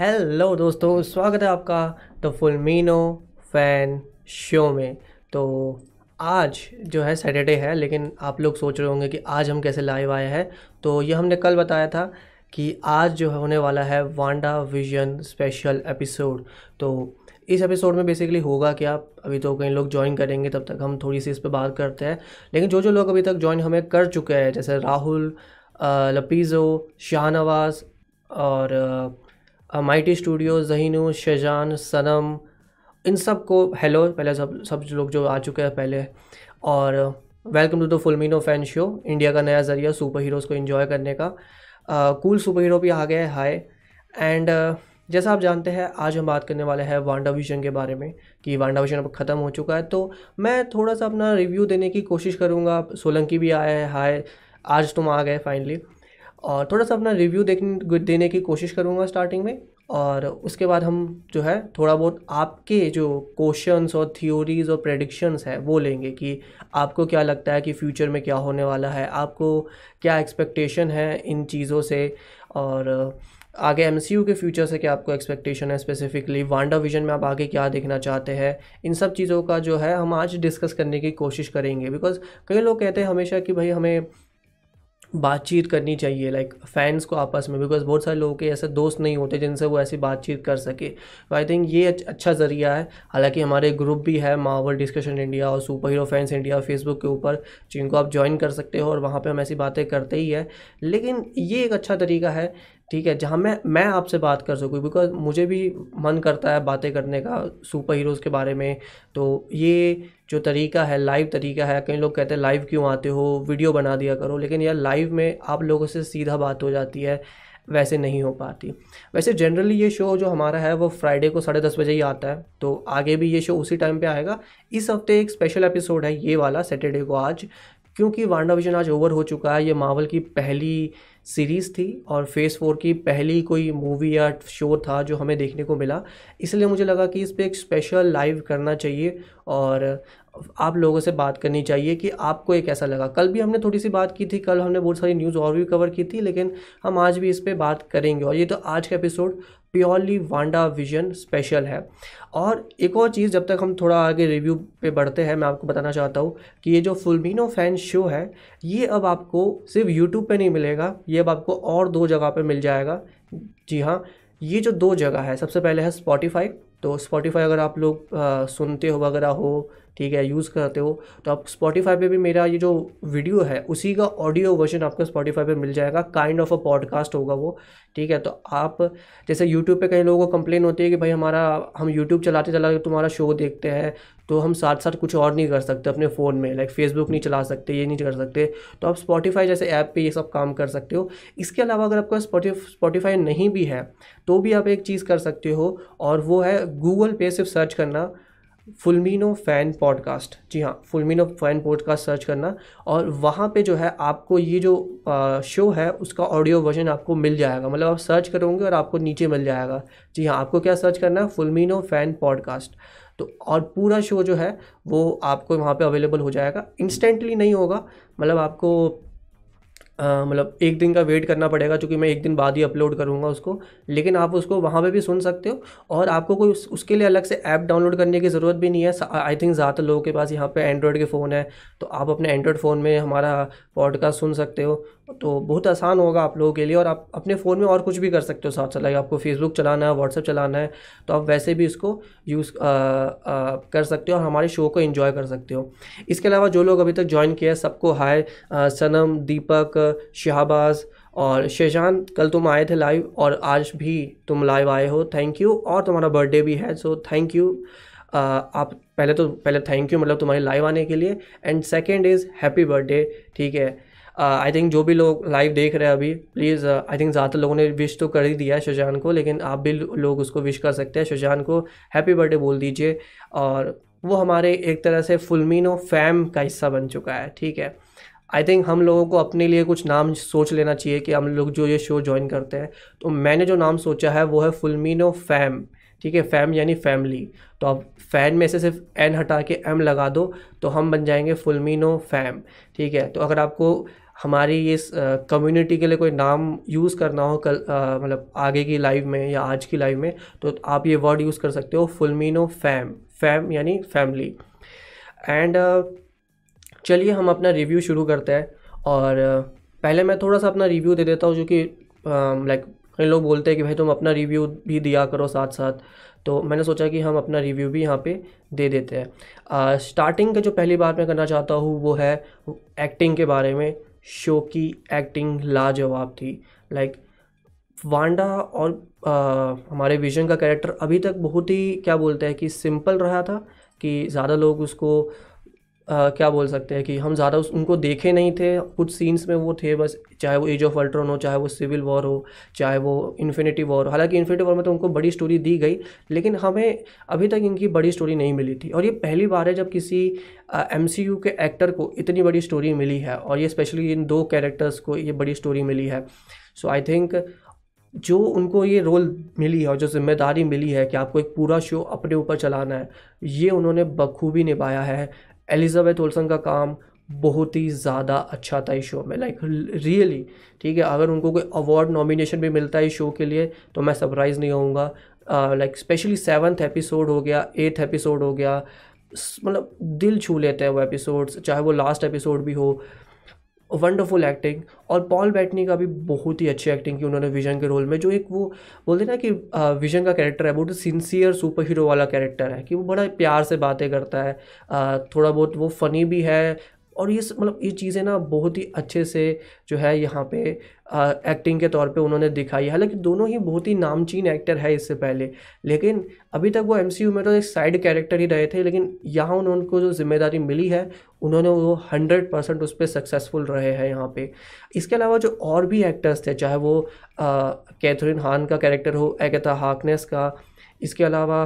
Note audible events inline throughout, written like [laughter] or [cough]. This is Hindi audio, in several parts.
हेलो दोस्तों, स्वागत है आपका द फुलमीनो फ़ैन शो में। तो आज जो है सैटरडे है, लेकिन आप लोग सोच रहे होंगे कि आज हम कैसे लाइव आए हैं। तो ये हमने कल बताया था कि आज जो होने वाला है वांडा विजन स्पेशल एपिसोड तो इस एपिसोड में बेसिकली होगा क्या? अभी तो कई लोग ज्वाइन करेंगे, तब तक हम थोड़ी सी इस पर बात करते हैं। लेकिन जो जो लोग अभी तक ज्वाइन हमें कर चुके हैं, जैसे राहुल लपीज़ो, शाहनवाज और माइटी स्टूडियो जहीनू, शजान, सनम, इन सबको हेलो पहले सब सब लोग जो आ चुके हैं पहले। और welcome to the Fulmino fan show India का नया ज़रिया सुपर हीरोज़ को इन्जॉय करने का। कूल सुपर हीरो भी आ गया है हाय एंड जैसा आप जानते हैं, आज हम बात करने वाले हैं वांडा विजन के बारे में, कि वांडा विजन अब ख़त्म हो चुका है। तो मैं थोड़ा सा अपना रिव्यू देने की कोशिश करूँगा। सोलंकी भी आया है हाय आज तुम आ गए फाइनली और थोड़ा सा अपना रिव्यू देखने, देने की कोशिश करूँगा स्टार्टिंग में। और उसके बाद हम जो है, थोड़ा बहुत आपके जो क्वेश्चंस और थ्योरीज़ और प्रेडिक्शंस है, वो लेंगे कि आपको क्या लगता है कि फ्यूचर में क्या होने वाला है, आपको क्या एक्सपेक्टेशन है इन चीज़ों से, और आगे एम के फ्यूचर से क्या आपको एक्सपेक्टेशन है स्पेसिफिकली वांडा विजन में आप आगे क्या देखना चाहते हैं, इन सब चीज़ों का जो है, हम आज डिस्कस करने की कोशिश करेंगे। बिकॉज़ कई लोग कहते हैं हमेशा कि भाई हमें बातचीत करनी चाहिए लाइक फैंस को आपस में बिकॉज़ बहुत सारे लोगों के ऐसे दोस्त नहीं होते जिनसे वो ऐसी बातचीत कर सके। तो आई थिंक ये अच्छा ज़रिया है। हालाँकि हमारे ग्रुप भी है मावल डिस्कशन इंडिया और super hero fans India Facebook के ऊपर, जिनको आप ज्वाइन कर सकते हो और वहाँ पर हम ऐसी बातें करते ही है। लेकिन ये एक अच्छा तरीका है ठीक है, जहाँ मैं मैं आपसे बात कर सकूँ बिकॉज़ मुझे भी मन करता है बातें करने का सुपर हीरोज़ के बारे में। तो ये जो तरीका है लाइव तरीका है, कई लोग कहते हैं लाइव क्यों आते हो वीडियो बना दिया करो, लेकिन यार लाइव में आप लोगों से सीधा बात हो जाती है, वैसे नहीं हो पाती। वैसे जनरली ये शो जो हमारा है, वो फ्राइडे को साढ़े दस बजे ही आता है तो आगे भी ये शो उसी टाइम पे आएगा। इस हफ़्ते एक स्पेशल एपिसोड है, ये वाला सैटरडे को आज, क्योंकि वांडा विजन आज ओवर हो चुका है, ये मावल की पहली सीरीज़ थी और फ़ेज़ फोर की पहली कोई मूवी या शो था जो हमें देखने को मिला। इसलिए मुझे लगा कि इस पर एक स्पेशल लाइव करना चाहिए और आप लोगों से बात करनी चाहिए कि आपको ये कैसा लगा। कल भी हमने थोड़ी सी बात की थी, कल हमने बहुत सारी न्यूज़ और भी कवर की थी, लेकिन हम आज भी इस पर बात करेंगे। और ये तो आज का episode purely Wanda Vision special है। और एक और चीज़ जब तक हम थोड़ा आगे रिव्यू पे बढ़ते हैं, मैं आपको बताना चाहता हूँ कि ये जो फुलमिनो फ़ैन शो है, ये अब आपको सिर्फ़ यूट्यूब पे नहीं मिलेगा, ये अब आपको और दो जगह पे मिल जाएगा। जी हाँ ये जो दो जगह है, सबसे पहले है स्पॉटिफाई तो स्पॉटिफाई अगर आप लोग सुनते हो, वगैरह हो ठीक है यूज़ करते हो तो आप स्पॉटीफाई पे भी मेरा ये जो वीडियो है, उसी का ऑडियो वर्जन आपको स्पॉटीफाई पे मिल जाएगा काइंड ऑफ़ अ पॉडकास्ट होगा वो, ठीक है। तो आप, जैसे यूट्यूब पे कई लोगों को कंप्लेन होती है कि भाई हमारा, हम यूट्यूब चलाते चलाते तुम्हारा शो देखते हैं तो हम साथ साथ कुछ और नहीं कर सकते अपने फ़ोन में लाइक फेसबुक नहीं चला सकते, ये नहीं कर सकते। तो आप स्पॉटिफाई जैसे ऐप पे ये सब काम कर सकते हो। इसके अलावा अगर आपका स्पॉटीफाई नहीं भी है तो भी आप एक चीज़ कर सकते हो, और वो है गूगल पे सिर्फ़ सर्च करना फुलमिनो फ़ैन पॉडकास्ट जी हाँ फुलमिनो फ़ैन पॉडकास्ट सर्च करना और वहाँ पे जो है आपको ये जो आ, शो है उसका ऑडियो वर्जन आपको मिल जाएगा। मतलब आप सर्च करोगे और आपको नीचे मिल जाएगा। जी हाँ आपको क्या सर्च करना है? फुलमिनो फ़ैन पॉडकास्ट तो और पूरा शो जो है वो आपको वहाँ पे अवेलेबल हो जाएगा। इंस्टेंटली नहीं होगा। मतलब आपको मतलब एक दिन का वेट करना पड़ेगा क्योंकि मैं एक दिन बाद ही अपलोड करूँगा उसको। लेकिन आप उसको वहाँ पे भी सुन सकते हो और आपको कोई उस, उसके लिए अलग से ऐप डाउनलोड करने की ज़रूरत भी नहीं है। आई थिंक ज़्यादातर लोगों के पास यहाँ पे एंड्रॉयड के फ़ोन है तो आप अपने एंड्रॉयड फ़ोन में हमारा पॉडकास्ट सुन सकते हो। तो बहुत आसान होगा आप लोगों के लिए और आप अपने फ़ोन में और कुछ भी कर सकते हो साथ साथ आपको फेसबुक चलाना है व्हाट्सअप चलाना है तो आप वैसे भी इसको यूज़ कर सकते हो और हमारे शो को इन्जॉय कर सकते हो। इसके अलावा जो लोग अभी तक ज्वाइन किया है, सबको हाय सनम, दीपक, शहबाज और शेजान कल तुम आए थे लाइव और आज भी तुम लाइव आए हो। थैंक यू और तुम्हारा बर्थडे भी है सो थैंक यू आप पहले तो पहले थैंक यू मतलब तुम्हारे लाइव आने के लिए। And second is happy birthday ठीक है। आई थिंक जो भी लोग लाइव देख रहे हैं अभी प्लीज़ आई थिंक ज़्यादातर लोगों ने विश तो कर ही दिया है शुजान को, लेकिन आप भी लोग उसको विश कर सकते हैं। शुजान को हैप्पी बर्थडे बोल दीजिए। और वो हमारे एक तरह से फुलमिनो फैम का हिस्सा बन चुका है, ठीक है? आई थिंक हम लोगों को अपने लिए कुछ नाम सोच लेना चाहिए कि हम लोग जो ये शो ज्वाइन करते हैं। तो मैंने जो नाम सोचा है, वो है फुलमिनो फैम ठीक है फैम यानी फैमिली तो आप फ़ैन में से सिर्फ़ एन हटा के एम लगा दो तो हम बन जाएँगे फुलमिनो फैम ठीक है तो अगर आपको हमारी इस कम्युनिटी के लिए कोई नाम यूज़ करना हो कल मतलब आगे की लाइव में या आज की लाइव में तो आप ये वर्ड यूज़ कर सकते हो फुलमिनो फैम फैम यानी फैमिली एंड चलिए हम अपना रिव्यू शुरू करते हैं. और पहले मैं थोड़ा सा अपना रिव्यू दे देता हूँ जो कि लाइक कई लोग बोलते हैं कि भाई तुम अपना रिव्यू भी दिया करो साथ साथ तो मैंने सोचा कि हम अपना रिव्यू भी यहाँ पे दे देते हैं। स्टार्टिंग का जो पहली बात मैं करना चाहता हूँ वो है एक्टिंग के बारे में। शो की एक्टिंग लाजवाब थी। लाइक वांडा और आ, हमारे विजन का कैरेक्टर अभी तक बहुत ही क्या बोलते हैं कि सिंपल रहा था कि ज़्यादा लोग उसको क्या बोल सकते हैं कि हम ज़्यादा उनको देखे नहीं थे। कुछ सीन्स में वो थे बस, चाहे वो एज ऑफ़ अल्ट्रॉन हो, चाहे वो सिविल वॉर हो, चाहे वो इन्फिनिटी वॉर हो। हालाँकि इन्फिनिटी वॉर में तो उनको बड़ी स्टोरी दी गई, लेकिन हमें अभी तक इनकी बड़ी स्टोरी नहीं मिली थी। और ये पहली बार है जब किसी एमसीयू के एक्टर को इतनी बड़ी स्टोरी मिली है, और ये स्पेशली इन दो कैरेक्टर्स को ये बड़ी स्टोरी मिली है। सो आई थिंक जो उनको ये रोल मिली है और जो ज़िम्मेदारी मिली है कि आपको एक पूरा शो अपने ऊपर चलाना है, ये उन्होंने बखूबी निभाया है। एलिजाबेथ ओल्सन का काम बहुत ही ज़्यादा अच्छा था इस शो में लाइक रियली ठीक है? अगर उनको कोई अवार्ड नॉमिनेशन भी मिलता है इस शो के लिए तो मैं सरप्राइज़ नहीं होऊँगा। लाइक स्पेशली सेवन्थ एपिसोड हो गया एट्थ एपिसोड हो गया मतलब दिल छू लेते हैं वो एपिसोड्स चाहे वो लास्ट एपिसोड भी हो। वंडरफुल एक्टिंग और पॉल बैटनी का भी बहुत ही अच्छी एक्टिंग की उन्होंने विजन के रोल में, जो एक वो बोलते ना कि विजन का कैरेक्टर है बहुत सिंसियर सुपर हीरो वाला कैरेक्टर है, कि वो बड़ा प्यार से बातें करता है थोड़ा बहुत वो फ़नी भी है और ये मतलब ये चीज़ें ना बहुत ही अच्छे से जो है यहाँ पे आ, एक्टिंग के तौर पे उन्होंने दिखाई है। हालाँकि दोनों ही बहुत ही नामचीन एक्टर है इससे पहले। लेकिन अभी तक वो एमसीयू में तो एक साइड कैरेक्टर ही रहे थे लेकिन यहाँ उन्होंने उनको जो ज़िम्मेदारी मिली है उन्होंने वो हंड्रेड परसेंट उस पर सक्सेसफुल रहे हैं यहाँ पे। इसके अलावा जो और भी एक्टर्स थे चाहे वो कैथरीन हान का कैरेक्टर हो एगता हाकनेस का इसके अलावा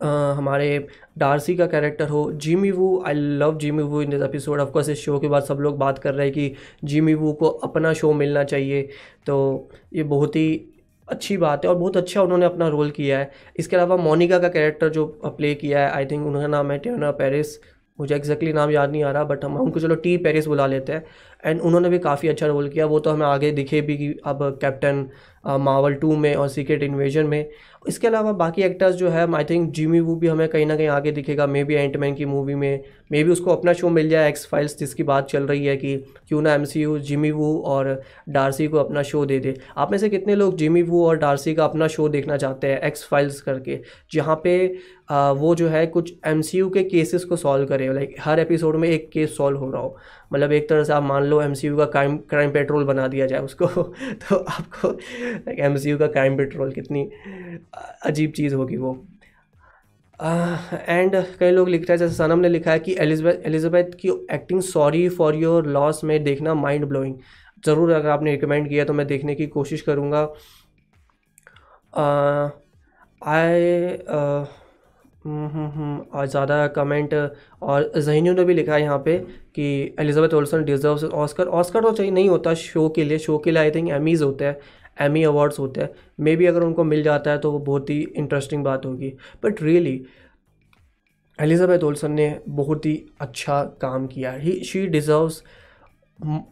हमारे डार्सी का कैरेक्टर हो, Jimmy Woo I love Jimmy Woo in this episode of course इस शो के बाद सब लोग बात कर रहे हैं कि जिमी वू को अपना शो मिलना चाहिए। तो ये बहुत ही अच्छी बात है और बहुत अच्छा उन्होंने अपना रोल किया है। इसके अलावा मोनिका का कैरेक्टर जो प्ले किया है आई थिंक उनका नाम है टेना पेरिस मुझे एक्जैक्टली नाम याद नहीं आ रहा बट हम उनको चलो टी पेरिस बुला लेते हैं। एंड उन्होंने भी काफ़ी अच्छा रोल किया। वो तो हमें आगे दिखे भी कि अब कैप्टन मावल टू में और सीक्रेट इन्वेजन में। इसके अलावा बाकी एक्टर्स जो है आई थिंक जिमी वो भी हमें कहीं ना कहीं आगे दिखेगा। मे बी एंटमैन की मूवी में मे बी उसको अपना शो मिल जाए एक्स फाइल्स जिसकी बात चल रही है कि क्यों ना एम सी यू जिमी वो और डारसी को अपना शो दे दे। आप में से कितने लोग जिमी वू और डारसी का अपना शो देखना चाहते हैं एक्स फाइल्स करके? जहाँ पे आ, वो जो है कुछ एम सी यू के केसेस को सॉल्व करे। लाइक हर एपिसोड में एक केस सॉल्व हो रहा हो। मतलब एक तरह से आप मान लो एम सी यू का क्राइम क्राइम पेट्रोल बना दिया जाए उसको [laughs] तो आपको लाइक एम सी यू का क्राइम पेट्रोल कितनी अजीब चीज़ होगी वो। एंड uh, कई लोग लिख रहे हैं जैसे सनम ने लिखा है कि एलिजबेथ एलिजाबेथ की acting sorry for your loss में देखना माइंड ब्लोइंग ज़रूर अगर आपने रिकमेंड किया तो मैं देखने की कोशिश करूँगा। आई और ज़्यादा कमेंट और जहीनियों ने भी लिखा है यहाँ पे कि Elizabeth Olsen deserve Oscar Oscar तो चाहिए, नहीं होता शो के लिए. शो के लिए आई थिंक एमीज़ होते हैं एमी अवार्ड्स होते हैं. मे बी अगर उनको मिल जाता है तो वो बहुत ही इंटरेस्टिंग बात होगी. बट रियली एलिजाबेथ ओल्सन ने बहुत ही अच्छा काम किया ही. शी डिज़र्व्स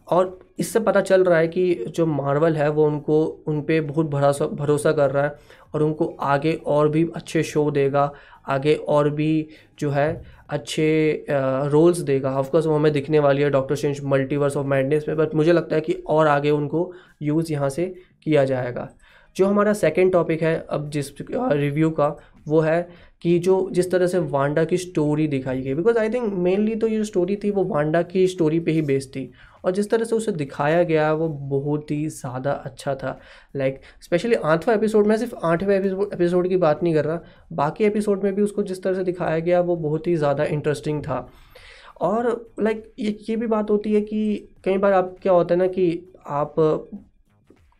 और इससे पता चल रहा है कि जो मार्वल है वो उनको, उन पर बहुत भरोसा भरोसा कर रहा है. और उनको आगे और भी अच्छे शो देगा, आगे और भी जो है अच्छे रोल्स देगा। ऑफकोर्स वो हमें दिखने वाली है Doctor Strange multiverse of madness में बट मुझे लगता है कि और आगे उनको यूज़ यहाँ से किया जाएगा। जो हमारा सेकेंड टॉपिक है, अब जिस रिव्यू का, वो है कि जो जिस तरह से वांडा की स्टोरी दिखाई गई। बिकॉज़ आई थिंक मेनली तो ये जो स्टोरी थी, वो वांडा की स्टोरी पे ही बेस्ड थी। और जिस तरह से उसे दिखाया गया, वो बहुत ही ज़्यादा अच्छा था। लाइक स्पेशली आठवां एपिसोड में सिर्फ़ आठवें एपिसोड की बात नहीं कर रहा, बाकी एपिसोड में भी उसको जिस तरह से दिखाया गया, वो बहुत ही ज़्यादा इंटरेस्टिंग था। और लाइक ये ये भी बात होती है कि कई बार आप, क्या होता है ना कि आप,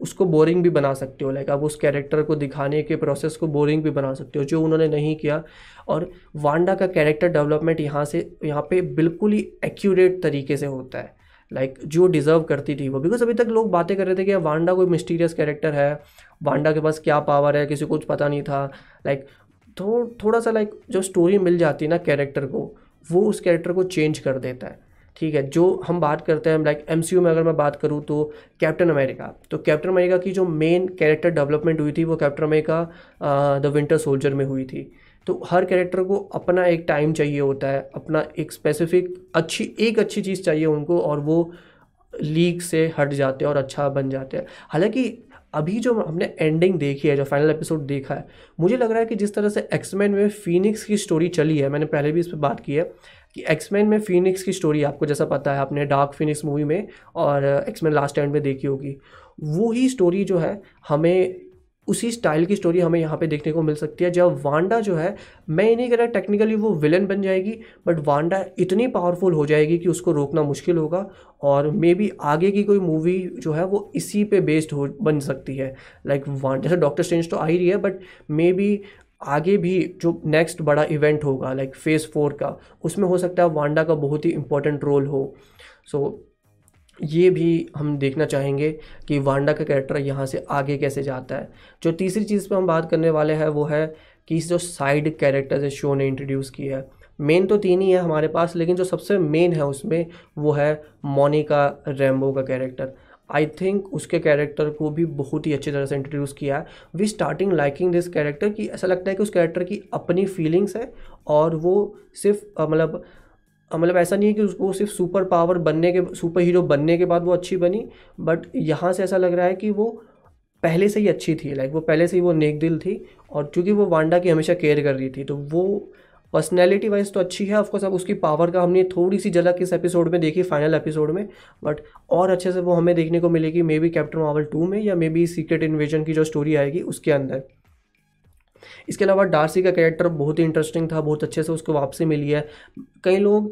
उसको बोरिंग भी बना सकते हो। लाइक आप उस कैरेक्टर को दिखाने के प्रोसेस को बोरिंग भी बना सकते हो, जो उन्होंने नहीं किया। और वांडा का कैरेक्टर डेवलपमेंट यहाँ से, यहाँ पे बिल्कुल ही एक्यूरेट तरीके से होता है। लाइक like, जो डिज़र्व करती थी वो। बिकॉज़ अभी तक लोग बातें कर रहे थे कि वांडा कोई मिस्टीरियस कैरेक्टर है वांडा के पास क्या पावर है किसी को कुछ पता नहीं था। लाइक like, थो थोड़ा सा लाइक like, जो स्टोरी मिल जाती है ना कैरेक्टर को वो उस कैरेक्टर को चेंज कर देता है। ठीक है जो हम बात करते हैं लाइक एम में अगर मैं बात करूँ तो कैप्टन अमेरिका तो कैप्टन अमेरिका की जो मेन कैरेक्टर डेवलपमेंट हुई थी वो Captain America the Winter Soldier में हुई थी। तो हर कैरेक्टर को अपना एक टाइम चाहिए होता है, अपना एक स्पेसिफिक अच्छी, एक अच्छी चीज़ चाहिए उनको और वो लीक से हट जाते हैं और अच्छा बन जाते हैं। हालाँकि अभी जो हमने एंडिंग देखी है, जो फाइनल एपिसोड देखा है, मुझे लग रहा है कि जिस तरह से एक्समैन में फीनिक्स की स्टोरी चली है, मैंने पहले भी इस पर बात की है, कि एक्समैन में फीनिक्स की स्टोरी आपको जैसा पता है, आपने डार्क फिनिक्स मूवी में और एक्समैन लास्ट एंड में देखी होगी, वो ही स्टोरी जो है, हमें उसी स्टाइल की स्टोरी हमें यहाँ पे देखने को मिल सकती है। जब वांडा जो है मैं ये नहीं कह रहा टेक्निकली वो विलन बन जाएगी बट वांडा इतनी पावरफुल हो जाएगी कि उसको रोकना मुश्किल होगा और मे बी आगे की कोई मूवी जो है वो इसी पे बेस्ड हो बन सकती है। लाइक like जैसे डॉक्टर स्ट्रेंज तो आ ही रही है बट मे बी आगे भी जो नेक्स्ट बड़ा इवेंट होगा लाइक फ़ेज़ फोर का उसमें हो सकता है वांडा का बहुत ही इंपॉर्टेंट रोल हो। सो so, ये भी हम देखना चाहेंगे कि वांडा का कैरेक्टर यहाँ से आगे कैसे जाता है। जो तीसरी चीज़ पे हम बात करने वाले हैं, वो है कि जो साइड कैरेक्टर्स है शो ने इंट्रोड्यूस की है। मेन तो तीन ही है हमारे पास, लेकिन जो सबसे मेन है उसमें, वो है मोनिका रेम्बो का कैरेक्टर आई थिंक उसके कैरेक्टर को भी बहुत ही अच्छी तरह से इंट्रोड्यूस किया है। We starting liking this character कि ऐसा लगता है कि उस कैरेक्टर की अपनी फीलिंग्स है, और वो सिर्फ़ मतलब मतलब ऐसा नहीं है कि उसको सिर्फ़ सुपर पावर बनने के सुपर हीरो बनने के बाद वो अच्छी बनी बट यहाँ से ऐसा लग रहा है कि वो पहले से ही अच्छी थी लाइक वो पहले से ही वो नेक दिल थी और चूँकि वो वांडा की हमेशा केयर कर रही थी तो वो पर्सनैलिटी वाइज तो अच्छी है ऑफकोर्स अब उसकी पावर का हमने थोड़ी सी झलक इस एपिसोड में देखी फाइनल एपिसोड में बट और अच्छे से वो हमें देखने को मिलेगी maybe Captain Marvel two में या मे बी सीक्रेट इन्वेजन की जो स्टोरी आएगी उसके अंदर। इसके अलावा डार्सी का कैरेक्टर बहुत ही इंटरेस्टिंग था, बहुत अच्छे से उसको वापसी मिली है। कई लोग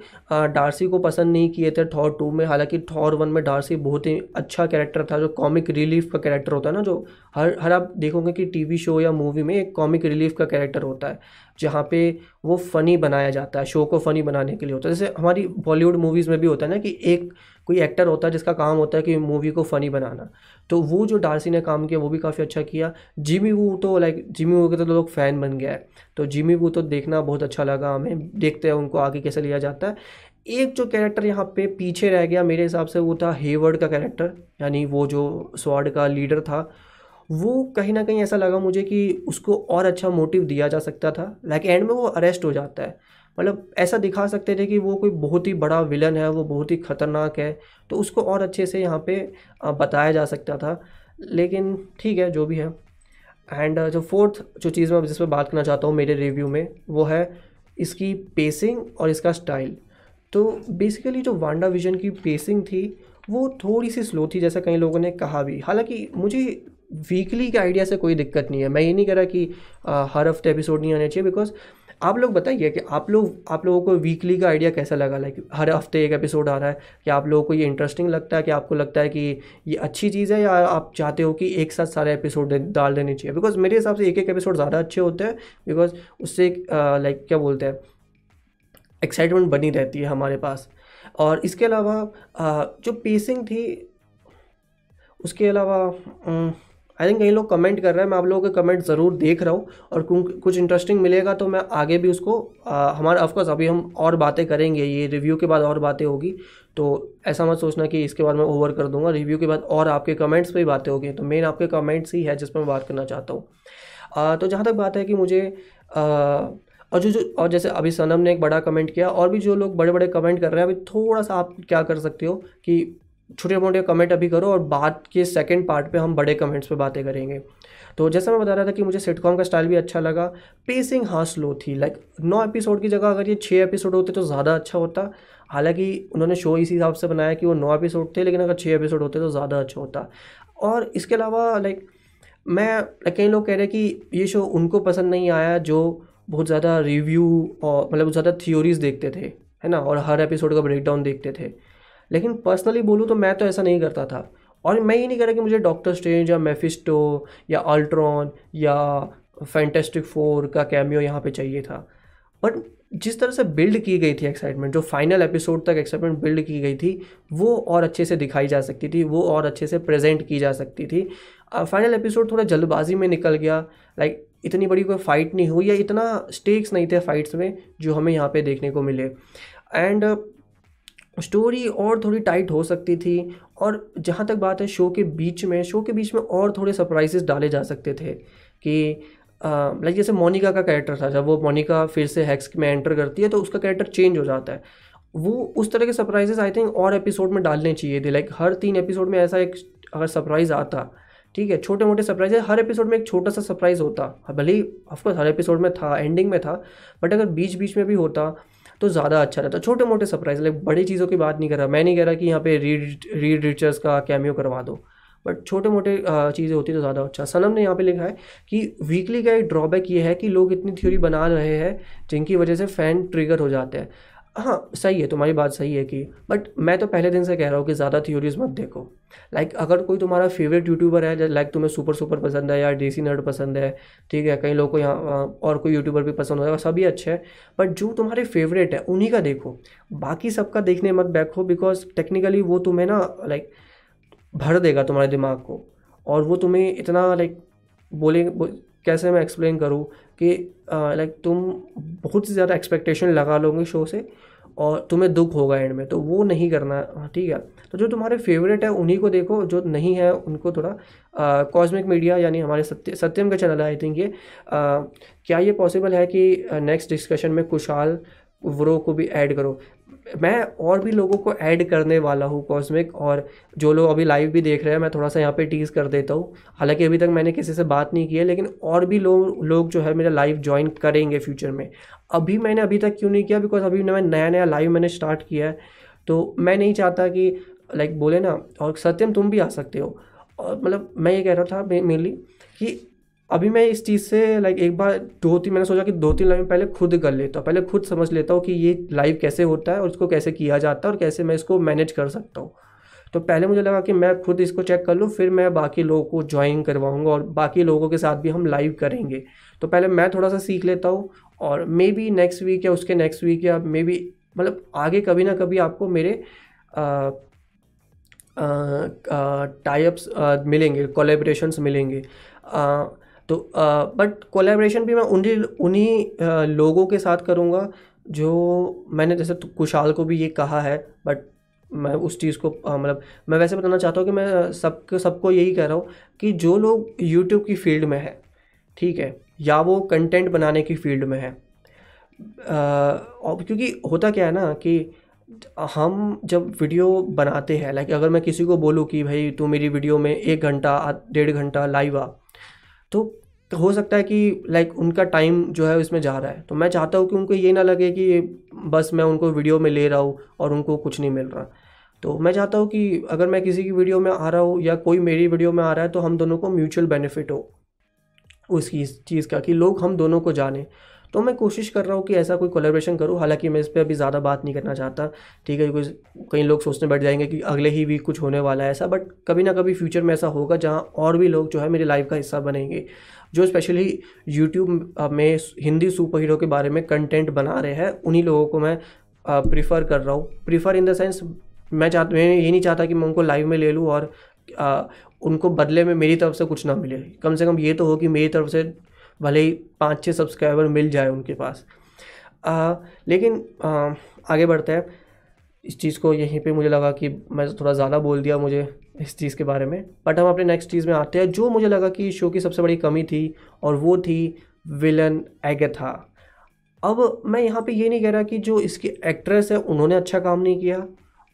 डार्सी को पसंद नहीं किए थे थॉर टू में, हालाँकि थॉर वन में डार्सी बहुत ही अच्छा कैरेक्टर था, जो कॉमिक रिलीफ का कैरेक्टर होता है ना, जो हर हर आप देखोगे कि टीवी शो या मूवी में एक कॉमिक रिलीफ का कैरेक्टर होता है, जहाँ पे वो फ़नी बनाया जाता है शो को फ़नी बनाने के लिए होता है। जैसे हमारी बॉलीवुड मूवीज़ में भी होता है ना कि एक कोई एक्टर होता है जिसका काम होता है कि मूवी को फ़नी बनाना। तो वो जो डार्सी ने काम किया, वो भी काफ़ी अच्छा किया। जिमी वू तो लाइक जिमी वू के तो लोग फ़ैन बन गया है। तो जिमी वू तो देखना बहुत अच्छा लगा हमें, देखते हैं उनको आगे कैसे लिया जाता है। एक जो कैरेक्टर यहाँ पे पीछे रह गया मेरे हिसाब से वो था हेवर्ड का कैरेक्टर यानी वो जो स्वाड का लीडर था। वो कहीं ना कहीं ऐसा लगा मुझे कि उसको और अच्छा मोटिव दिया जा सकता था। लाइक एंड में वो अरेस्ट हो जाता है। मतलब ऐसा दिखा सकते थे कि वो कोई बहुत ही बड़ा विलन है वो बहुत ही ख़तरनाक है तो उसको और अच्छे से यहाँ पे बताया जा सकता था। लेकिन ठीक है जो भी है। एंड जो फोर्थ जो चीज़ मैं जिस पर बात करना चाहता हूँ मेरे रिव्यू में वो है इसकी पेसिंग और इसका स्टाइल तो बेसिकली जो वांडा विजन की पेसिंग थी वो थोड़ी सी स्लो थी जैसा कई लोगों ने कहा भी। हालाँकि मुझे वीकली के आइडिया से कोई दिक्कत नहीं है। मैं ये नहीं कह रहा कि आ, हर हफ़्ते एपिसोड नहीं आने चाहिए बिकॉज़ आप लोग बताइए कि आप लोग, आप लोगों को वीकली का आइडिया कैसा लगा? लाइक हर हफ़्ते एक एपिसोड आ रहा है कि आप लोगों को ये इंटरेस्टिंग लगता है? कि आपको लगता है कि ये अच्छी चीज़ है या आप चाहते हो कि एक साथ सारे एपिसोड डाल देने चाहिए? बिकॉज़ मेरे हिसाब से एक एक एपिसोड ज़्यादा अच्छे होते हैं बिकॉज़ उससे लाइक क्या बोलते हैं एक्साइटमेंट बनी रहती है हमारे पास। और इसके अलावा जो पेसिंग थी, उसके अलावा आई थिंक कई लोग कमेंट कर रहे हैं। मैं आप लोगों के कमेंट ज़रूर देख रहा हूँ और कुछ इंटरेस्टिंग मिलेगा तो मैं आगे भी उसको हमारा ऑफकोर्स अभी हम और बातें करेंगे। ये रिव्यू के बाद और बातें होगी। तो ऐसा मत सोचना कि इसके बाद मैं ओवर कर दूँगा। रिव्यू के बाद और आपके कमेंट्स पर ही बातें होगी। तो मेन आपके कमेंट्स ही है जिस पर मैं बात करना चाहता हूँ। तो जहाँ तक बात है कि मुझे आ, और जो जो और जैसे अभी सनम ने एक बड़ा कमेंट किया और भी जो लोग बड़े बड़े कमेंट कर रहे हैं अभी थोड़ा सा आप क्या कर सकते हो कि छोटे मोटे कमेंट अभी करो और बात के सेकंड पार्ट पे हम बड़े कमेंट्स पे बातें करेंगे। तो जैसा मैं बता रहा था कि मुझे सिटकॉम का स्टाइल भी अच्छा लगा पेसिंग हाँ स्लो थी। लाइक नौ एपिसोड की जगह अगर ये छः एपिसोड होते तो ज़्यादा अच्छा होता। हालाँकि उन्होंने शो इसी हिसाब से बनाया कि वो नौ एपिसोड थे, लेकिन अगर छः एपिसोड होते तो ज़्यादा अच्छा होता। और इसके अलावा लाइक मैं कई लोग कह रहे हैं कि ये शो उनको पसंद नहीं आया जो बहुत ज़्यादा रिव्यू और मतलब ज़्यादा थियोरीज देखते थे, है ना? और हर एपिसोड का ब्रेकडाउन देखते थे। लेकिन पर्सनली बोलूँ तो मैं तो ऐसा नहीं करता था। और मैं ये नहीं कह रहा कि मुझे डॉक्टर स्ट्रेंज या मेफिस्टो या अल्ट्रॉन या फैंटेस्टिक फोर का कैमियो यहाँ पे चाहिए था। बट जिस तरह से बिल्ड की गई थी एक्साइटमेंट जो फाइनल एपिसोड तक एक्साइटमेंट बिल्ड की गई थी वो और अच्छे से दिखाई जा सकती थी वो और अच्छे से प्रेजेंट की जा सकती थी। फाइनल एपिसोड थोड़ा जल्दबाजी में निकल गया लाइक like, इतनी बड़ी कोई फाइट नहीं हुई या इतना स्टेक्स नहीं थे फाइट्स में जो हमें यहाँ पे देखने को मिले। एंड स्टोरी और थोड़ी टाइट हो सकती थी और जहाँ तक बात है शो के बीच में, शो के बीच में और थोड़े सरप्राइजेस डाले जा सकते थे कि लाइक जैसे मोनिका का कैरेक्टर था, जब वो मोनिका फिर से हैक्स में एंटर करती है तो उसका कैरेक्टर चेंज हो जाता है। वो उस तरह के सरप्राइजेस आई थिंक और एपिसोड में डालने चाहिए थे लाइक हर तीन एपिसोड में ऐसा एक अगर सरप्राइज़ आता, ठीक है छोटे मोटे सरप्राइज़ हर एपिसोड में एक छोटा सा सरप्राइज़ होता, भले ही ऑफकोर्स हर एपिसोड में था एंडिंग में था बट अगर बीच बीच में भी होता तो ज़्यादा अच्छा रहता। छोटे मोटे सरप्राइज़ लाइक बड़ी चीज़ों की बात नहीं कर रहा। मैं नहीं कह रहा कि यहाँ पे रीड रीड रिचर्स का कैमियो करवा दो बट छोटे मोटे चीज़ें होती तो ज़्यादा अच्छा। सनम ने यहाँ पे लिखा है कि वीकली का एक ड्रॉबैक ये है कि लोग इतनी थ्योरी बना रहे हैं, जिनकी वजह से फ़ैन ट्रिगर हो जाते हैं। हाँ सही है तुम्हारी बात सही है कि बट मैं तो पहले दिन से कह रहा हूँ कि ज़्यादा थ्योरीज मत देखो। लाइक like, अगर कोई तुम्हारा फेवरेट यूट्यूबर है लाइक तुम्हें सुपर सुपर पसंद है या देसी नर्ड पसंद है ठीक है कई लोगों को यहाँ और कोई यूट्यूबर भी पसंद होगा सभी अच्छे हैं बट जो तुम्हारे फेवरेट है उन्हीं का देखो। बाकी सबका देखने मत बैठो बिकॉज़ टेक्निकली वो तुम्हें ना लाइक भर देगा तुम्हारे दिमाग को। और वो तुम्हें इतना लाइक बोले कैसे मैं एक्सप्लेन करूँ कि लाइक तुम बहुत ज़्यादा एक्सपेक्टेशन लगा लोगे शो से और तुम्हें दुख होगा एंड में तो वो नहीं करना, ठीक है? तो जो तुम्हारे फेवरेट है, उन्हीं को देखो, जो नहीं है, उनको थोड़ा कॉस्मिक मीडिया यानी हमारे सत्य, सत्यम का चैनल है आई थिंक ये क्या ये पॉसिबल है कि नेक्स्ट डिस्कशन में कुशाल व्रो को भी ऐड करो? मैं और भी लोगों को ऐड करने वाला हूँ कॉस्मिक और जो लोग अभी लाइव भी देख रहे हैं, मैं थोड़ा सा यहाँ पे टीज़ कर देता हूँ। हालाँकि अभी तक मैंने किसी से बात नहीं की है, लेकिन और भी लोग लोग जो है मेरा लाइव ज्वाइन करेंगे फ्यूचर में। अभी मैंने अभी तक क्यों नहीं किया? बिकॉज़ अभी मैं नया नया लाइव मैंने स्टार्ट किया है। तो मैं नहीं चाहता कि लाइक बोले ना, और सत्यम तुम भी आ सकते हो। और मतलब मैं ये कह रहा था मेनली कि अभी मैं इस चीज़ से लाइक एक बार दो तीन मैंने सोचा कि दो तीन लाइव पहले खुद कर लेता हूँ। पहले खुद समझ लेता हूँ कि ये लाइव कैसे होता है और इसको कैसे किया जाता है और कैसे मैं इसको मैनेज कर सकता हूँ। तो पहले मुझे लगा कि मैं खुद इसको चेक कर लूँ फिर मैं बाकी लोगों को ज्वाइन करवाऊँगा और बाकी लोगों के साथ भी हम लाइव करेंगे। तो पहले मैं थोड़ा सा सीख लेता हूँ और मे बी नेक्स्ट वीक या उसके नेक्स्ट वीक या मे बी मतलब आगे कभी ना कभी आपको मेरे टाइप्स मिलेंगे कोलेब्रेशंस मिलेंगे। आ, तो बट कोलेब्रेशन भी मैं उन्हीं उन्हीं लोगों के साथ करूँगा जो मैंने जैसे कुशाल को भी ये कहा है बट मैं उस चीज़ को मतलब मैं वैसे बताना चाहता हूँ कि मैं सबको सबको यही कह रहा हूँ कि जो लोग यूट्यूब की फ़ील्ड में है, ठीक है, या वो कंटेंट बनाने की फ़ील्ड में है और क्योंकि होता क्या है ना कि हम जब वीडियो बनाते हैं लाइक अगर मैं किसी को बोलूँ कि भाई तू मेरी वीडियो में एक घंटा डेढ़ घंटा लाइव आ तो हो सकता है कि लाइक उनका टाइम जो है उसमें जा रहा है। तो मैं चाहता हूँ कि उनको ये ना लगे कि बस मैं उनको वीडियो में ले रहा हूँ और उनको कुछ नहीं मिल रहा। तो मैं चाहता हूँ कि अगर मैं किसी की वीडियो में आ रहा हूँ या कोई मेरी वीडियो में आ रहा है तो हम दोनों को म्यूचुअल बेनिफिट हो। उस चीज़ का कि लोग हम दोनों को जाने। तो मैं कोशिश कर रहा हूँ कि ऐसा कोई कोलेब्रेशन करूँ। हालाँकि मैं इस पर अभी ज़्यादा बात नहीं करना चाहता। ठीक है कोई कई लोग सोचने बैठ जाएँगे कि अगले ही वीक कुछ होने वाला है ऐसा बट कभी ना कभी फ्यूचर में ऐसा होगा जहाँ और भी लोग जो है मेरी लाइफ का हिस्सा बनेंगे जो स्पेशली यूट्यूब में हिंदी सुपर हीरो के बारे में कंटेंट बना रहे हैं उन्हीं लोगों को मैं प्रीफर कर रहा हूँ। प्रीफर इन द सेंस मैं चाहता मैं ये नहीं चाहता कि मैं उनको लाइव में ले लूँ और आ, उनको बदले में मेरी तरफ़ से कुछ ना मिले। कम से कम ये तो हो कि मेरी तरफ़ से भले ही पाँच छः सब्सक्राइबर मिल जाए उनके पास। आ, लेकिन आ, आगे बढ़ते हैं। इस चीज़ को यहीं पे मुझे लगा कि मैं थोड़ा ज़्यादा बोल दिया मुझे इस चीज़ के बारे में। बट हम अपने नेक्स्ट चीज़ में आते हैं जो मुझे लगा कि शो की सबसे बड़ी कमी थी और वो थी विलन एगेथा अब मैं यहाँ पे ये नहीं कह रहा कि जो इसकी एक्ट्रेस है उन्होंने अच्छा काम नहीं किया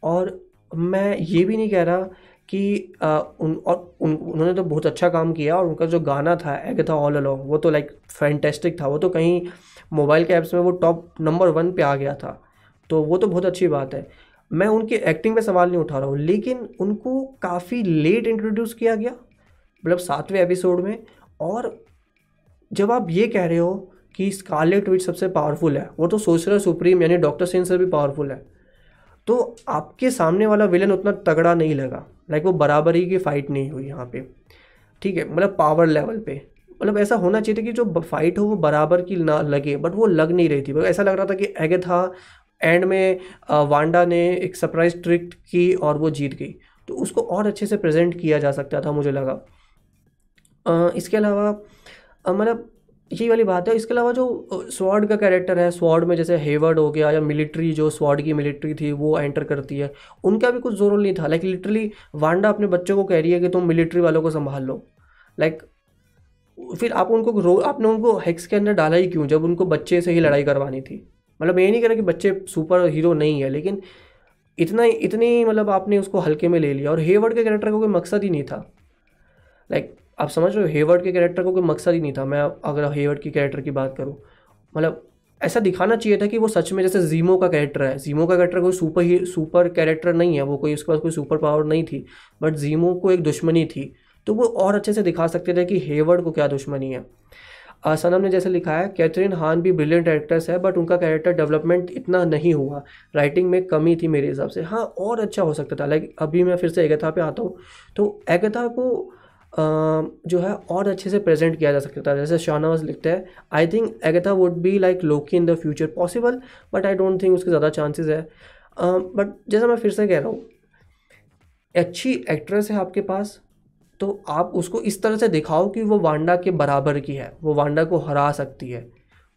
और मैं ये भी नहीं कह रहा कि उन, और उन, उन्होंने तो बहुत अच्छा काम किया और उनका जो गाना था एगेथा ऑल अलॉन्ग वो तो लाइक फैंटेस्टिक था। वो तो कहीं मोबाइल के ऐप्स में वो टॉप नंबर वन पे आ गया था। तो वो तो बहुत अच्छी बात है। मैं उनकी एक्टिंग में सवाल नहीं उठा रहा हूँ, लेकिन उनको काफ़ी लेट इंट्रोड्यूस किया गया मतलब सातवें एपिसोड में। और जब आप ये कह रहे हो कि स्कारलेट विच सबसे पावरफुल है, वो तो सोशल सुप्रीम यानी डॉक्टर सेन से भी पावरफुल है। तो आपके सामने वाला विलन उतना तगड़ा नहीं लगा। लाइक वो बराबरी की फ़ाइट नहीं हुई यहाँ पे। ठीक है मतलब पावर लेवल पे। मतलब ऐसा होना चाहिए था कि जो फाइट हो वो बराबर की ना लगे बट वो लग नहीं रही थी। ऐसा लग रहा था कि एगे था एंड में वांडा ने एक सरप्राइज़ ट्रिक की और वो जीत गई। तो उसको और अच्छे से प्रेजेंट किया जा सकता था, मुझे लगा। इसके अलावा मतलब यही वाली बात है। इसके अलावा जो स्वॉर्ड का कैरेक्टर है स्वॉर्ड में जैसे हेवर्ड हो गया या मिलिट्री जो स्वॉर्ड की मिलिट्री थी, वो एंटर करती है। उनका भी कुछ ज़ोर नहीं था। लाइक लिटरली वांडा अपने बच्चों को कह रही है कि तुम मिलिट्री वालों को संभाल लो। लाइक फिर आप उनको रो, आपने उनको हेक्स के अंदर डाला ही क्यों, जब उनको बच्चे से ही लड़ाई करवानी थी? मतलब ये नहीं कह रहा कि बच्चे सुपर हीरो नहीं है, लेकिन इतना, इतनी मतलब आपने उसको हल्के में ले लिया। और हेवर्ड के कैरेक्टर का कोई मकसद ही नहीं था। लाइक आप समझ रहे हो हेवर्ड के कैरेक्टर को कोई मकसद ही नहीं था। मैं अगर हेवर्ड की कैरेक्टर की बात करूँ मतलब ऐसा दिखाना चाहिए था कि वो सच में जैसे जीमो का कैरेक्टर है। जीमो का कैरेक्टर कोई सुपर ही सुपर कैरेक्टर नहीं है। वो कोई, उसके पास कोई सुपर पावर नहीं थी बट जीमो को एक दुश्मनी थी। तो वो और अच्छे से दिखा सकते थे कि हेवर्ड को क्या दुश्मनी है। सनम ने जैसे लिखा है कैथरीन हान भी ब्रिलियंट एक्ट्रेस है बट उनका कैरेक्टर डेवलपमेंट इतना नहीं हुआ। राइटिंग में कमी थी मेरे हिसाब से। हाँ और अच्छा हो सकता था। लाइक अभी मैं फिर से एगथा पे आता हूँ। तो एगथा को जो है और अच्छे से प्रेजेंट किया जा सकता था। जैसे शाहनवाज लिखते हैं I think Agatha would be like Loki in the future possible but I don't think उसके ज़्यादा चांसेस है। बट uh, जैसा मैं फिर से कह रहा हूँ अच्छी एक्ट्रेस है आपके पास तो आप उसको इस तरह से दिखाओ कि वो वांडा के बराबर की है वो वांडा को हरा सकती है।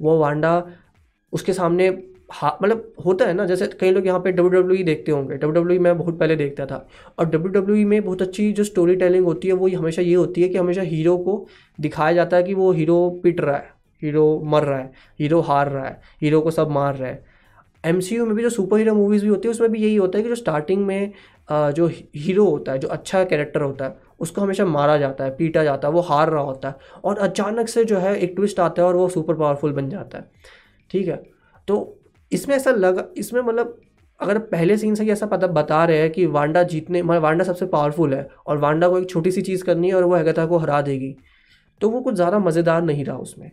वो वांडा उसके सामने हाँ मतलब होता है ना, जैसे कई लोग यहाँ पे डब्ल्यू डब्ल्यू e देखते होंगे। डब्ल्यू डब्ल्यू e मैं बहुत पहले देखता था। और डब्ल्यू डब्ल्यू e में बहुत अच्छी जो स्टोरी टेलिंग होती है, वो हमेशा ये होती है कि हमेशा हीरो को दिखाया जाता है कि वो हीरो पिट रहा है हीरो मर रहा है हीरो हार रहा है हीरो को सब मार रहा है। एमसीयू में भी जो सुपर हीरो मूवीज़ भी होती है, उसमें भी यही होता है कि जो स्टार्टिंग में जो हीरो होता है, जो अच्छा कैरेक्टर होता है, उसको हमेशा मारा जाता है, पीटा जाता है, वो हार रहा होता है। और अचानक से जो है एक ट्विस्ट आता है और वो सुपर पावरफुल बन जाता है। ठीक है? तो इसमें ऐसा लगा, इसमें मतलब अगर पहले सीन से ही ऐसा पता बता रहे हैं कि वांडा जीतने मतलब वांडा सबसे पावरफुल है और वांडा को एक छोटी सी चीज़ करनी है और वो हैगथा को हरा देगी तो वो कुछ ज़्यादा मज़ेदार नहीं रहा उसमें।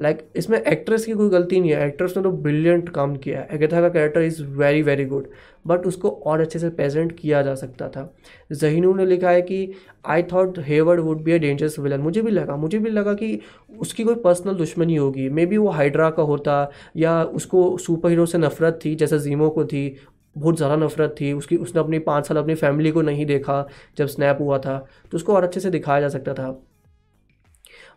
लाइक like, इसमें एक्ट्रेस की कोई गलती नहीं है। एक्ट्रेस ने तो ब्रिलियंट काम किया है। एगेथा का character is very very good but उसको और अच्छे से प्रेजेंट किया जा सकता था। जहीनू ने लिखा है कि I thought Hayward would be a dangerous villain मुझे भी लगा मुझे भी लगा कि उसकी कोई पर्सनल दुश्मनी होगी। मे बी वो हाइड्रा का होता या उसको सुपर हीरो से नफरत थी जैसे जीमो को थी। बहुत ज़्यादा नफरत थी। उसकी उसने अपनी पाँच साल अपनी फैमिली को नहीं देखा जब स्नैप हुआ था। तो उसको और अच्छे से दिखाया जा सकता था।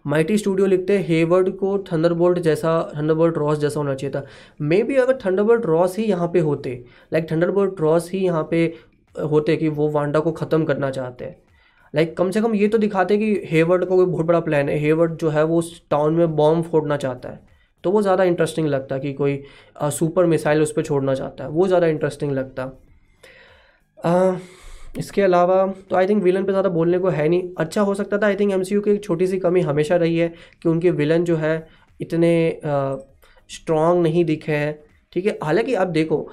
माइटी स्टूडियो लिखते हैं हेवर्ड को थंडरबोल्ट जैसा थंडरबोल्ट रॉस जैसा होना चाहिए था। मे बी अगर थंडरबोल्ट रॉस ही यहाँ पे होते लाइक थंडरबोल्ट रॉस ही यहाँ पे होते कि वो वांडा को ख़त्म करना चाहते हैं। लाइक like, कम से कम ये तो दिखाते कि हेवर्ड का कोई बहुत बड़ा प्लान है। हेवर्ड जो है वो उस टाउन में बॉम्ब फोड़ना चाहता है। तो वो ज़्यादा इंटरेस्टिंग लगता कि कोई आ, सुपर मिसाइल उस पर छोड़ना चाहता है। वो ज़्यादा इंटरेस्टिंग लगता। आ, इसके अलावा तो आई थिंक विलन पे ज़्यादा बोलने को है नहीं। अच्छा हो सकता था आई थिंक एमसीयू की एक छोटी सी कमी हमेशा रही है कि उनके विलन जो है इतने स्ट्रॉन्ग नहीं दिखे हैं। ठीक है हालाँकि आप देखो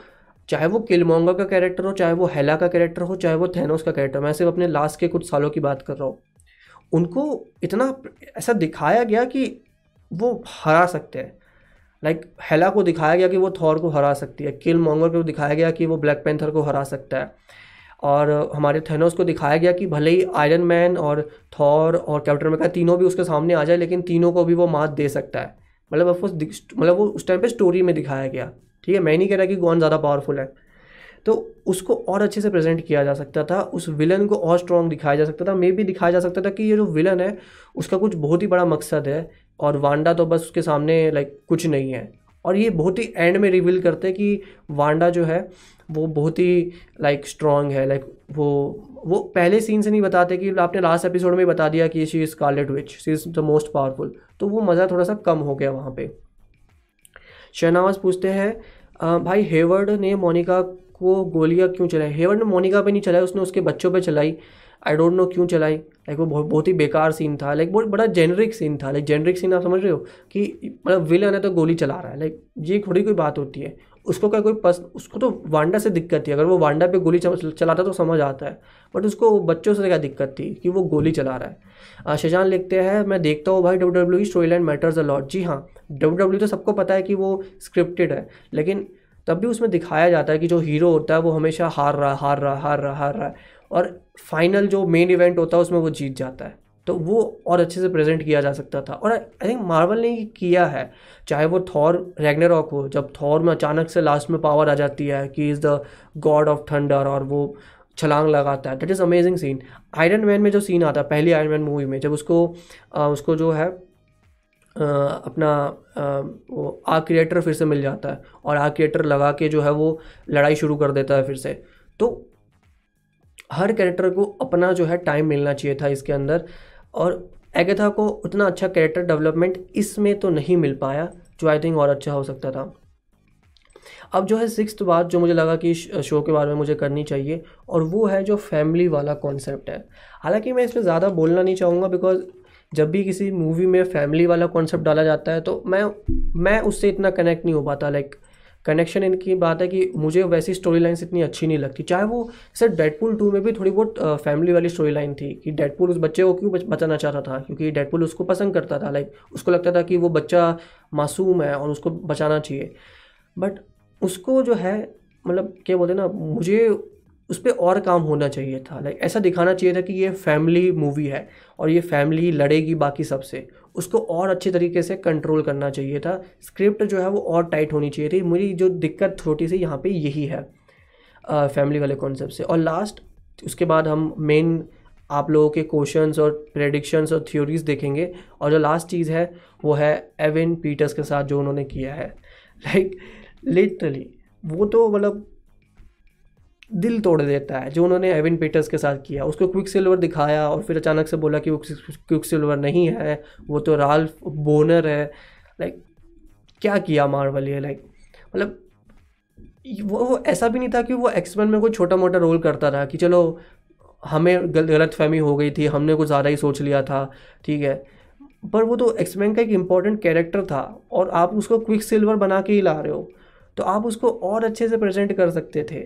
चाहे वो किलमोंगा का कैरेक्टर हो चाहे वो हेला का कैरेक्टर हो चाहे वो थेनोस का कैरेक्टर मैं सिर्फ़ अपने लास्ट के कुछ सालों की बात कर रहा हूँ। उनको इतना ऐसा दिखाया गया कि वो हरा सकते हैं। लाइक like, हेला को दिखाया गया कि वो थॉर को हरा सकती है किल मोंगर को दिखाया गया कि वो ब्लैक पैंथर को हरा सकता है। और हमारे थेनोस को दिखाया गया कि भले ही आयरन मैन और थॉर और कैप्टन अमेरिका तीनों भी उसके सामने आ जाए, लेकिन तीनों को भी वो मात दे सकता है। मतलब ऑफकोर्स मतलब वो उस टाइम पे स्टोरी में दिखाया गया। ठीक है, मैं नहीं कह रहा कि गॉन ज़्यादा पावरफुल है। तो उसको और अच्छे से प्रेजेंट किया जा सकता था, उस विलन को और स्ट्रॉन्ग दिखाया जा सकता था। मे भी दिखाया जा सकता था कि ये जो विलन है, उसका कुछ बहुत ही बड़ा मकसद है और वांडा तो बस उसके सामने लाइक कुछ नहीं है। और ये बहुत ही एंड में रिवील करते हैं कि वांडा जो है वो बहुत ही लाइक स्ट्रॉन्ग है लाइक वो वो पहले सीन से नहीं बताते कि आपने लास्ट एपिसोड में बता दिया कि she is Scarlet Witch she is the most powerful तो वो मज़ा थोड़ा सा कम हो गया वहाँ पे। शहनावाज पूछते हैं भाई हेवर्ड ने मोनिका को गोलियाँ क्यों चलाई? हेवर्ड ने मोनिका पे नहीं चलाई, उसने उसके बच्चों पे चलाई। आई डोंट नो क्यों चलाई। लाइक वो बहुत बहुत ही बेकार सीन था। लाइक बहुत, बड़ा जेनरिक सीन था। लाइक जेनरिक सीन आप समझ रहे हो कि मतलब विलन है तो गोली चला रहा है। लाइक ये थोड़ी कोई बात होती है। उसको क्या कोई पस, उसको तो वांडा से दिक्कत थी। अगर वो वांडा पे गोली चलाता तो समझ आता है। बट उसको बच्चों से क्या दिक्कत थी कि वो गोली चला रहा है। शजान लिखते हैं, मैं देखता हूँ भाई W W story line matters a lot जी हाँ डब्ल्यू डब्ल्यू तो सबको पता है कि वो स्क्रिप्टेड है। लेकिन तब भी उसमें दिखाया जाता है कि जो हीरो होता है वो हमेशा हार रहा हार रहा हार रहा हार रहा है। और फाइनल जो मेन इवेंट होता है उसमें वो जीत जाता है। तो वो और अच्छे से प्रेजेंट किया जा सकता था। और आई थिंक मार्वल ने किया है चाहे वो थॉर रैगनरॉक हो जब थॉर में अचानक से लास्ट में पावर आ जाती है कि is the god of thunder और वो छलांग लगाता है that is amazing scene Iron Man में जो सीन आता है पहली आयरन मैन मूवी में जब उसको आ, उसको जो है आ, अपना वो आग क्रिएटर फिर से मिल जाता है और आग क्रिएटर लगा के जो है वो लड़ाई शुरू कर देता है फिर से। तो हर कैरेक्टर को अपना जो है टाइम मिलना चाहिए था इसके अंदर। और एगेथा को उतना अच्छा कैरेक्टर डेवलपमेंट इसमें तो नहीं मिल पाया, जो आई थिंक और अच्छा हो सकता था। अब जो है सिक्स बात जो मुझे लगा कि शो के बारे में मुझे करनी चाहिए, और वो है जो फैमिली वाला कॉन्सेप्ट है। हालाँकि मैं इसमें ज़्यादा बोलना नहीं चाहूँगा बिकॉज़ जब भी किसी मूवी में फैमिली वाला कॉन्सेप्ट डाला जाता है तो मैं मैं उससे इतना कनेक्ट नहीं हो पाता लाइक कनेक्शन इनकी बात है कि मुझे वैसी स्टोरी लाइन्स इतनी अच्छी नहीं लगती। चाहे वो सर डेडपुल टू में भी थोड़ी बहुत फैमिली वाली स्टोरी लाइन थी कि डेडपुल उस बच्चे को क्यों बचाना चाहता था? क्योंकि डेडपुल उसको पसंद करता था लाइक उसको लगता था कि वो बच्चा मासूम है और उसको बचाना चाहिए। बट उसको जो है मतलब क्या बोलते ना, मुझे उस पर और काम होना चाहिए था। लाइक ऐसा दिखाना चाहिए था कि ये फैमिली मूवी है और ये फैमिली लड़ेगी बाकी सबसे। उसको और अच्छे तरीके से कंट्रोल करना चाहिए था। स्क्रिप्ट जो है वो और टाइट होनी चाहिए थी। मेरी जो दिक्कत छोटी सी यहाँ पे यही है फैमिली वाले कॉन्सेप्ट से। और लास्ट उसके बाद हम मेन आप लोगों के क्वेश्चंस और प्रेडिक्शंस और थ्योरीज देखेंगे। और जो लास्ट चीज़ है वो है एविन पीटर्स के साथ जो उन्होंने किया है। लाइक like, लिटरली वो तो मतलब दिल तोड़ देता है, जो उन्होंने एविन पीटर्स के साथ किया। उसको क्विक सिल्वर दिखाया और फिर अचानक से बोला कि वो क्विक सिल्वर नहीं है, वो तो राल्फ बोनर है। लाइक क्या किया मार्वल ये? लाइक मतलब वो वो ऐसा भी नहीं था कि वो एक्सपेन में कोई छोटा मोटा रोल करता रहा कि चलो, हमें गलत फहमी हो गई थी, हमने कुछ ज़्यादा ही सोच लिया था, ठीक है। पर वो तो एक्समैन का एक इंपॉर्टेंट कैरेक्टर था और आप उसको क्विक सिल्वर बना के ही ला रहे हो तो आप उसको और अच्छे से प्रेजेंट कर सकते थे।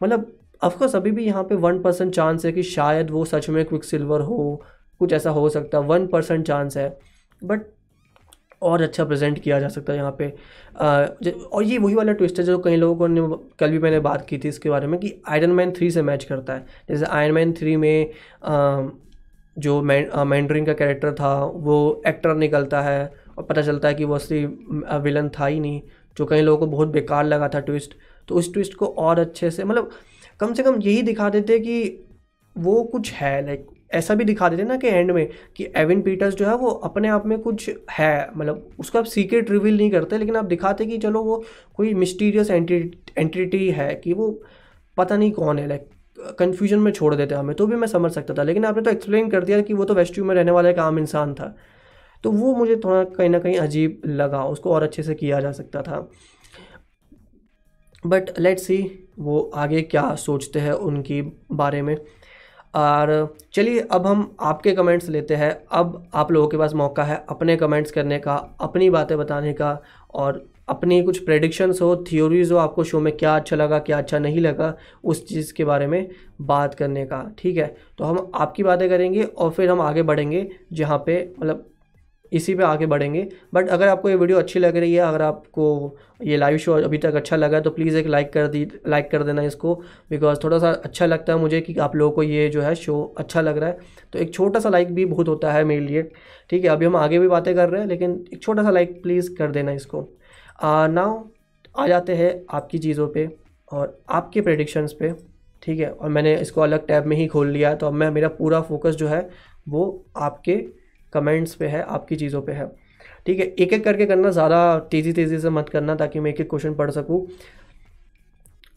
मतलब ऑफकोर्स अभी भी यहाँ पे वन परसेंट चांस है कि शायद वो सच में क्विक सिल्वर हो कुछ ऐसा हो सकता है वन परसेंट चांस है बट और अच्छा प्रेजेंट किया जा सकता है यहाँ पे। आ, और ये वही वाला ट्विस्ट है जो कई लोगों ने कल भी मैंने बात की थी इसके बारे में कि आयरन मैन थ्री से मैच करता है। जैसे आयरन मैन थ्री में आ, जो मैंड्रिंग का कैरेक्टर था वो एक्टर निकलता है और पता चलता है कि वो असली विलन था ही नहीं जो कई लोगों को बहुत बेकार लगा था ट्विस्ट तो उस ट्विस्ट को और अच्छे से मतलब कम से कम यही दिखा देते कि वो कुछ है लाइक ऐसा भी दिखा देते ना कि एंड में कि एविन पीटर्स जो है वो अपने आप में कुछ है मतलब उसको आप सीक्रेट रिवील नहीं करते, लेकिन आप दिखाते कि चलो वो कोई मिस्टीरियस एंटिटी है कि वो पता नहीं कौन है लाइक कन्फ्यूज़न में छोड़ देते हमें तो भी मैं समझ सकता था। लेकिन आपने तो एक्सप्लेन कर दिया कि वो तो वेस्ट्यू में रहने वाला एक आम इंसान था। तो वो मुझे थोड़ा कहीं ना कहीं अजीब लगा, उसको और अच्छे से किया जा सकता था। बट लेट्स सी वो आगे क्या सोचते हैं उनकी बारे में। और चलिए अब हम आपके कमेंट्स लेते हैं। अब आप लोगों के पास मौका है अपने कमेंट्स करने का, अपनी बातें बताने का और अपनी कुछ प्रेडिक्शंस हो थियोरीज हो, आपको शो में क्या अच्छा लगा, क्या अच्छा नहीं लगा, उस चीज़ के बारे में बात करने का, ठीक है? तो हम आपकी बातें करेंगे और फिर हम आगे बढ़ेंगे, जहाँ पे मतलब इसी पे आगे बढ़ेंगे। बट अगर आपको ये वीडियो अच्छी लग रही है, अगर आपको ये लाइव शो अभी तक अच्छा लगा है तो प्लीज़ एक लाइक कर दी लाइक कर देना इसको। बिकॉज़ थोड़ा सा अच्छा लगता है मुझे कि आप लोगों को ये जो है शो अच्छा लग रहा है। तो एक छोटा सा लाइक भी बहुत होता है मेरे लिए। ठीक है, अभी हम आगे भी बातें कर रहे हैं, लेकिन एक छोटा सा लाइक प्लीज़ कर देना इसको। नाउ आ जाते हैं आपकी चीज़ों पर और आपके प्रेडिक्शंस पे। ठीक है, और मैंने इसको अलग टैब में ही खोल लिया तो अब मैं, मेरा पूरा फोकस जो है, वो आपके कमेंट्स पे है, आपकी चीज़ों पे है। ठीक है एक एक करके करना, ज़्यादा तेज़ी तेज़ी से मत करना ताकि मैं एक एक क्वेश्चन पढ़ सकूँ।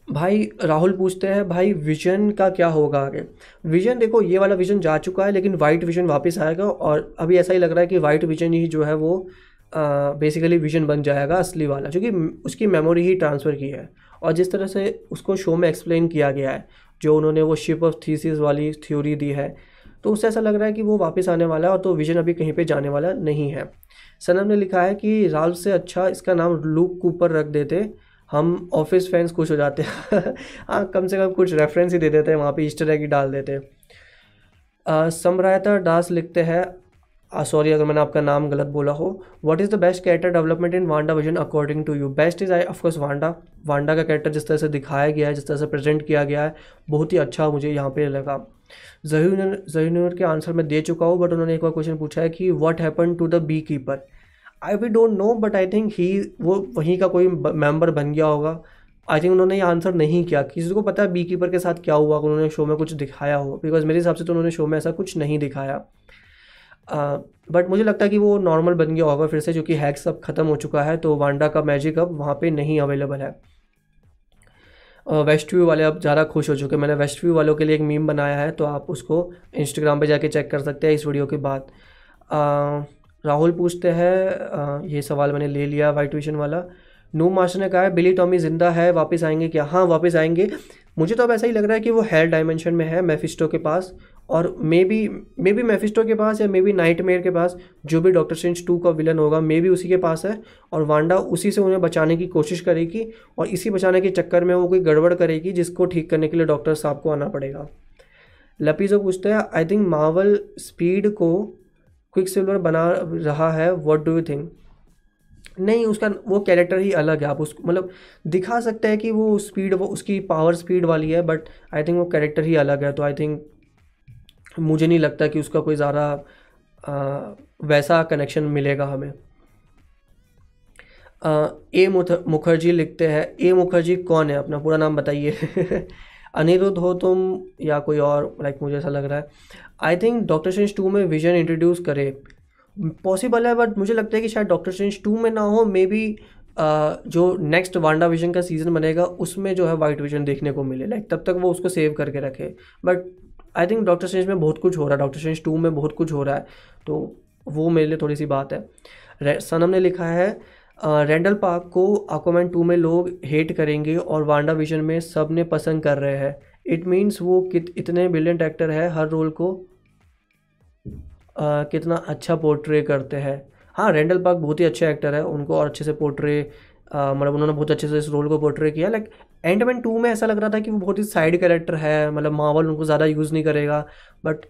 भाई, राहुल पूछते हैं, भाई विजन का क्या होगा आगे? विजन देखो, ये वाला विजन जा चुका है, लेकिन वाइट विजन वापस आएगा और अभी ऐसा ही लग रहा है कि वाइट विजन ही जो है वो बेसिकली विजन बन जाएगा, असली वाला, क्योंकि उसकी मेमोरी ही ट्रांसफ़र की है। और जिस तरह से उसको शो में एक्सप्लेन किया गया है, जो उन्होंने वो शिप ऑफ़ थीसिस वाली थ्योरी दी है तो उससे ऐसा लग रहा है कि वो वापस आने वाला है और तो विजन अभी कहीं पे जाने वाला नहीं है। सनम ने लिखा है कि राल्फ से अच्छा इसका नाम लूक कूपर रख देते। हम ऑफ़िस फैंस खुश हो जाते [laughs] हाँ। कम से कम कुछ रेफरेंस ही दे देते हैं, वहाँ पे ईस्टर एग ही डाल देते। समरायता दास लिखते हैं सॉरी अगर मैंने आपका नाम गलत बोला हो। What is the best character development in Wanda Vision according to you best is I of course Wanda Wanda का कैरेक्टर जिस तरह से दिखाया गया है, जिस तरह से प्रेजेंट किया गया है, बहुत ही अच्छा मुझे यहाँ पे लगा। जहीर जहीर के आंसर मैं दे चुका हूँ बट उन्होंने एक बार क्वेश्चन पूछा है कि what happen to the beekeeper I we don't know but I think he वो वहीं का कोई मेंबर बन गया होगा। आई थिंक उन्होंने ये आंसर नहीं किया। किसी को पता है बी कीपर के साथ क्या हुआ उन्होंने शो में कुछ दिखाया हो बिकॉज़ मेरे हिसाब से तो उन्होंने शो में ऐसा कुछ नहीं दिखाया। बट uh, मुझे लगता है कि वो नॉर्मल बन गया होगा फिर से क्योंकि हैक्स अब ख़त्म हो चुका है तो वांडा का मैजिक अब वहाँ पे नहीं अवेलेबल है। वेस्ट व्यू वाले अब ज़्यादा खुश हो चुके मैंने वेस्ट व्यू वालों के लिए एक मीम बनाया है तो आप उसको इंस्टाग्राम पे जाके चेक कर सकते हैं इस वीडियो के बाद। राहुल पूछते हैं ये सवाल मैंने ले लिया वाइट ट्यूशन वाला। नू मास्टर ने कहा है बिली टॉमी ज़िंदा है, वापस आएँगे क्या? हाँ वापस आएँगे। मुझे तो अब ऐसा ही लग रहा है कि वो हेल डायमेंशन में है मेफिस्टो के पास। और maybe maybe Mephisto के पास या मे बी नाइट मेयर के पास जो भी डॉक्टर स्ट्रेंज टू का विलन होगा मे बी उसी के पास है और वांडा उसी से उन्हें बचाने की कोशिश करेगी और इसी बचाने के चक्कर में वो कोई गड़बड़ करेगी जिसको ठीक करने के लिए डॉक्टर साहब को आना पड़ेगा। लपीजो पूछते हैं आई थिंक मावल स्पीड को क्विक सिल्वर बना रहा है वॉट डू यू थिंक नहीं, उसका वो कैरेक्टर ही अलग है, आप उसको मतलब दिखा सकते हैं कि वो स्पीड वो उसकी पावर स्पीड वाली है बट आई थिंक वो कैरेक्टर ही अलग है तो आई थिंक मुझे नहीं लगता कि उसका कोई ज़्यादा वैसा कनेक्शन मिलेगा हमें। ए मुखर्जी लिखते हैं, ए मुखर्जी कौन है? अपना पूरा नाम बताइए। [laughs] अनिरुद्ध हो तुम या कोई और? लाइक मुझे ऐसा लग रहा है। I think Doctor Strange two में विजन इंट्रोड्यूस करे। पॉसिबल है बट मुझे लगता है कि शायद डॉक्टर स्ट्रेंज टू में ना हो। मे बी जो नेक्स्ट वांडा विजन का सीज़न बनेगा, उसमें जो है वाइट विजन देखने को मिले। लाइक तब तक वो उसको सेव करके रखे। But I think Doctor Strange में बहुत कुछ हो रहा है डॉक्टर स्ट्रेंज टू में बहुत कुछ हो रहा है तो वो मेरे लिए थोड़ी सी बात है। सनम ने लिखा है रेंडल पार्क को आकोमैन टू में लोग हेट करेंगे और वांडा विजन में सबने पसंद कर रहे हैं। इट मीन्स वो कित इतने ब्रिलियंट एक्टर है हर रोल को आ, कितना अच्छा पोर्ट्रे करते हैं। हाँ रेंडल पार्क बहुत ही अच्छे एक्टर है उनको और अच्छे से पोर्ट्रे मतलब उन्होंने बहुत अच्छे से इस रोल को पोर्ट्रे किया लाइक एंडमैन टू में ऐसा लग रहा था कि वो बहुत ही साइड कैरेक्टर है मतलब मावल उनको ज़्यादा यूज़ नहीं करेगा, बट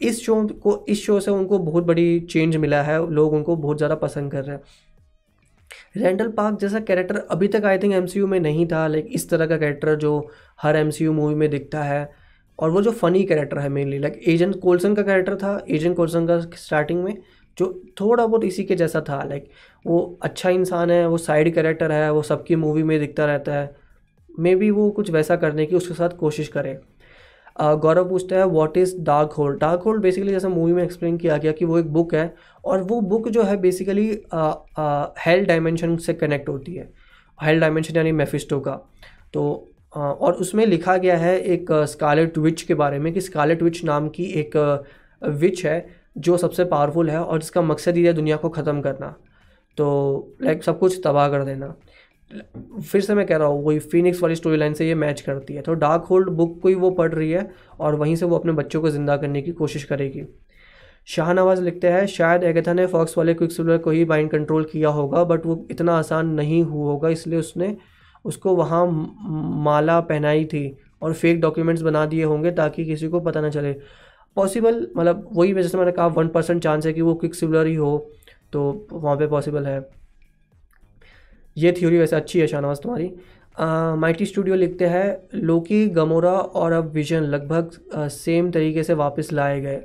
इस शो को, इस शो से उनको बहुत बड़ी चेंज मिला है, लोग उनको बहुत ज़्यादा पसंद कर रहे हैं। रेंडल पार्क जैसा कैरेक्टर अभी तक आई थिंक एमसीयू में नहीं था, लाइक इस तरह का कैरेक्टर जो हर एमसीयू मूवी में दिखता है, और वो जो फ़नी कैरेक्टर है मेनली लाइक एजेंट कोल्सन का कैरेक्टर था एजेंट कोल्सन का स्टार्टिंग में, जो थोड़ा बहुत इसी के जैसा था लाइक वो अच्छा इंसान है, वो साइड कैरेक्टर है, वो सबकी मूवी में दिखता रहता है। मे बी वो कुछ वैसा करने की उसके साथ कोशिश करे। गौरव पूछता है what is Darkhold Darkhold basically जैसे मूवी में एक्सप्लेन किया गया कि वो एक बुक है और वो बुक जो है बेसिकली हेल डायमेंशन से कनेक्ट होती है। हेल डायमेंशन यानी मेफिस्टो का। तो और उसमें लिखा गया है एक स्कारलेट विच के बारे में कि स्कारलेट विच नाम की एक विच है जो सबसे पावरफुल है और जिसका मकसद ही है दुनिया को ख़त्म करना। तो लाइक सब कुछ तबाह कर देना। फिर से मैं कह रहा हूँ, वही फिनिक्स वाली स्टोरी लाइन से ये मैच करती है। तो डार्क होल्ड बुक को ही वो पढ़ रही है और वहीं से वो अपने बच्चों को ज़िंदा करने की कोशिश करेगी। शाहनवाज लिखते हैं, शायद एगथा ने फॉक्स वाले क्विक सिल्वर को ही माइंड कंट्रोल किया होगा बट वो इतना आसान नहीं हुआ होगा, इसलिए उसने उसको वहाँ माला पहनाई थी और फेक डॉक्यूमेंट्स बना दिए होंगे ताकि किसी को पता ना चले। पॉसिबल मतलब वही जैसे मैंने कहा वन परसेंट चांस है कि वो क्विक सिल्वर ही हो तो वहाँ पे पॉसिबल है। ये थ्योरी वैसे अच्छी है शाहनवाज तुम्हारी। माइटी स्टूडियो लिखते हैं, लोकी, गमोरा और अब विजन लगभग सेम तरीके से वापस लाए गए।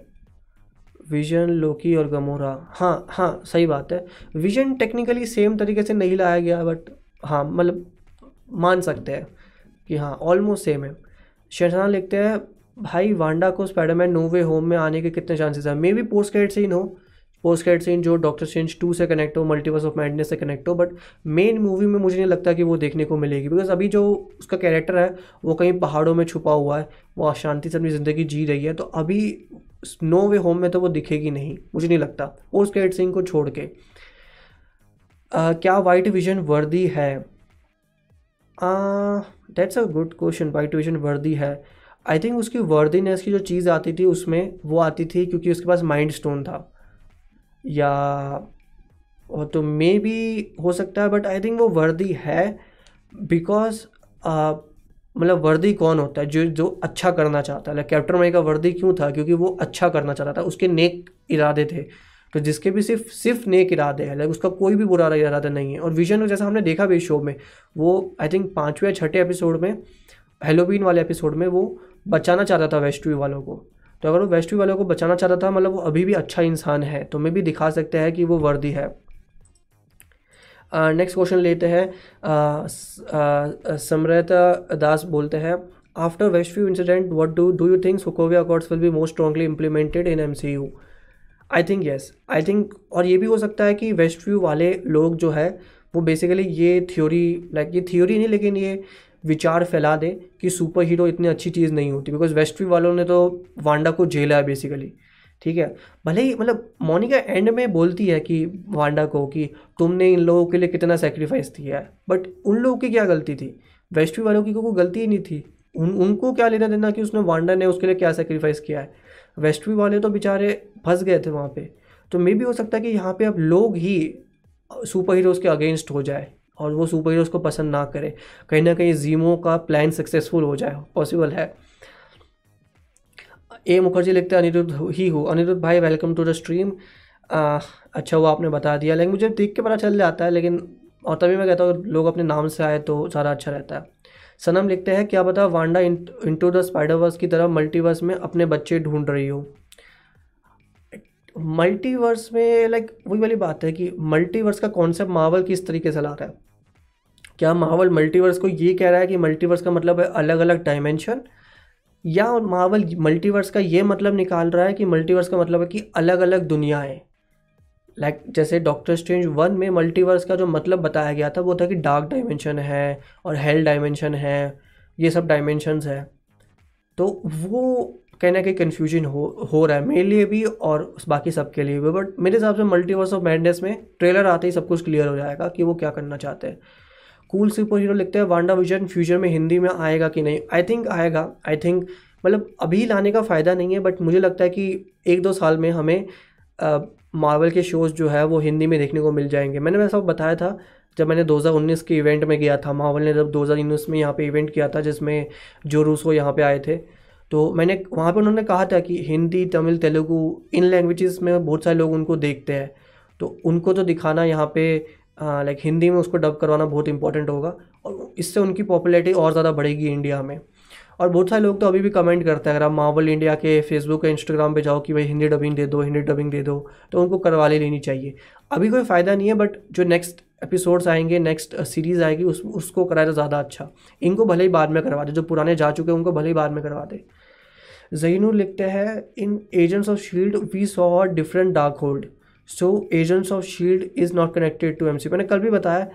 विजन, लोकी और गमोरा। हाँ हाँ सही बात है। विजन टेक्निकली सेम तरीके से नहीं लाया गया बट हाँ मतलब मान सकते हैं कि हाँ ऑलमोस्ट सेम है। शहजान लिखते हैं, भाई, वांडा को स्पाइडरमैन नो वे होम में आने के कितने चांसेस हैं? Maybe post credit scene हो। पोस्ट क्रेडिट सीन जो डॉक्टर स्ट्रेंज टू से कनेक्ट हो मल्टीवर्स ऑफ़ मैडनेस से कनेक्ट हो बट मेन मूवी में मुझे नहीं लगता कि वो देखने को मिलेगी बिकॉज़ अभी जो उसका कैरेक्टर है वो कहीं पहाड़ों में छुपा हुआ है वो शांति से अपनी ज़िंदगी जी रही है तो अभी नो वे होम में तो वो दिखेगी नहीं मुझे नहीं लगता पोस्ट क्रेडिट सीन को छोड़ के। uh, क्या वाइट विजन वर्दी है? That's a good question white Vision worthy है। आई थिंक उसकी वर्दीनेस की जो चीज़ आती थी उसमें वो आती थी क्योंकि उसके पास माइंड स्टोन था। या तो मे बी हो सकता है बट आई थिंक वो वर्दी है बिकॉज़ मतलब वर्दी कौन होता है, जो जो अच्छा करना चाहता है? लाइक कैप्टन अमेरिका वर्दी क्यों था? क्योंकि वो अच्छा करना चाहता था, उसके नेक इरादे थे। तो जिसके भी सिर्फ़ सिर्फ़ नेक इरादे हैं लाइक उसका कोई भी बुरा इरादा नहीं है। और विजन को जैसा हमने देखा भी इस शो में, वो आई थिंक पाँचवें या छठे एपिसोड में हेलोवीन वाले एपिसोड में वो बचाना चाहता था वेस्ट वालों को। तो अगर वो वेस्ट वाले को बचाना चाहता था मतलब वो अभी भी अच्छा इंसान है तो मैं भी दिखा सकते हैं कि वो वर्दी है। नेक्स्ट क्वेश्चन लेते हैं। समृता दास बोलते हैं after Westview incident what do do you think Sokovia Accords will be most strongly implemented in M C U I think yes I think और ये भी हो सकता है कि वेस्ट व्यू वाले लोग जो है, वो बेसिकली ये थ्योरी लाइक like ये थ्योरी नहीं, लेकिन ये विचार फैला दे कि सुपर हीरो इतनी अच्छी चीज़ नहीं होती बिकॉज़ वेस्टवी वालों ने तो वांडा को झेला है बेसिकली ठीक है? भले ही मतलब मोनिका एंड में बोलती है कि वांडा को कि तुमने इन लोगों के लिए कितना सेक्रीफाइस किया है बट उन लोगों की क्या गलती थी? वेस्टवी वालों की कोई गलती ही नहीं थी। उन, उनको क्या लेना देना कि उसने वांडा ने उसके लिए क्या सेक्रीफाइस किया है? वेस्टवी वाले तो बेचारे फंस गए थे वहाँ पे। तो मे भी हो सकता है कि यहाँ पे अब लोग ही सुपर हीरोज़ के अगेंस्ट हो जाए। और वो सुपर हीरोज़ को पसंद ना करे। कहीं ना कहीं जीमो का प्लान सक्सेसफुल हो जाए पॉसिबल है। ए मुखर्जी लिखते हैं, अनिरुद्ध ही हो अनिरुद्ध भाई वेलकम टू द स्ट्रीम अच्छा वो आपने बता दिया। लेकिन मुझे देख के पता चल जाता है, लेकिन और तभी मैं कहता हूँ लोग अपने नाम से आए तो ज़्यादा अच्छा रहता है। सनम लिखते हैं, क्या पता वांडा इंटू द स्पाइडरवर्स की तरह मल्टीवर्स में अपने बच्चे ढूंढ रही हो। मल्टीवर्स में लाइक वही वाली बात है कि मल्टीवर्स का कॉन्सेप्ट मावल किस तरीके से ला रहा है? क्या मावल मल्टीवर्स को ये कह रहा है कि मल्टीवर्स का मतलब है अलग अलग डायमेंशन या मावल मल्टीवर्स का ये मतलब निकाल रहा है कि मल्टीवर्स का मतलब है कि अलग अलग दुनियाएँ। लाइक like, जैसे डॉक्टर स्ट्रेंज वन में मल्टीवर्स का जो मतलब बताया गया था वो था कि डार्क डायमेंशन है और हेल डायमेंशन है ये सब डायमेंशंस है। तो वो कहीं ना कहीं कन्फ्यूज़न हो हो रहा है मेरे लिए भी और बाकी सबके लिए भी बट मेरे हिसाब से मल्टीवर्स ऑफ़ मैंडेस में ट्रेलर आते ही सब कुछ क्लियर हो जाएगा कि वो क्या करना चाहते हैं। कूल सुपर हीरो लिखते हैं वांडा विजन फ्यूचर में हिंदी में आएगा कि नहीं? आई थिंक आएगा आई थिंक मतलब अभी लाने का फ़ायदा नहीं है बट मुझे लगता है कि एक दो साल में हमें मार्वल के शोज़ जो है वो हिंदी में देखने को मिल जाएँगे। मैंने वैसा बताया था, जब मैंने 2019 के इवेंट में गया था मार्वल ने जब 2019 में यहाँ पे इवेंट किया था, जिसमें जो रूसो यहाँ पे आए थे तो मैंने, वहाँ पर उन्होंने कहा था कि हिंदी, तमिल, तेलुगू, इन लैंग्वेजेस में बहुत सारे लोग उनको देखते हैं। तो उनको तो दिखाना यहाँ पे लाइक हिंदी में उसको डब करवाना बहुत इंपॉर्टेंट होगा और इससे उनकी पॉपुलैरिटी और ज़्यादा बढ़ेगी इंडिया में। और बहुत सारे लोग तो अभी भी कमेंट करते हैं, अगर आप मार्वल इंडिया के फेसबुक या इंस्टाग्राम पे जाओ कि भाई हिंदी डबिंग दे दो, हिंदी डबिंग दे दो तो उनको करवा ले लेनी चाहिए। अभी कोई फ़ायदा नहीं है बट जो नेक्स्ट एपिसोड्स आएँगे नेक्स्ट सीरीज़ आएगी, उस, उसको कराए तो ज़्यादा अच्छा। इनको भले ही बाद में करवा दे, जो पुराने जा चुके हैं, उनको भले ही बाद में करवा दे। जहीनूर लिखते हैं, in Agents of Shield we saw different Darkhold so Agents of Shield is not connected to M मैंने कल भी बताया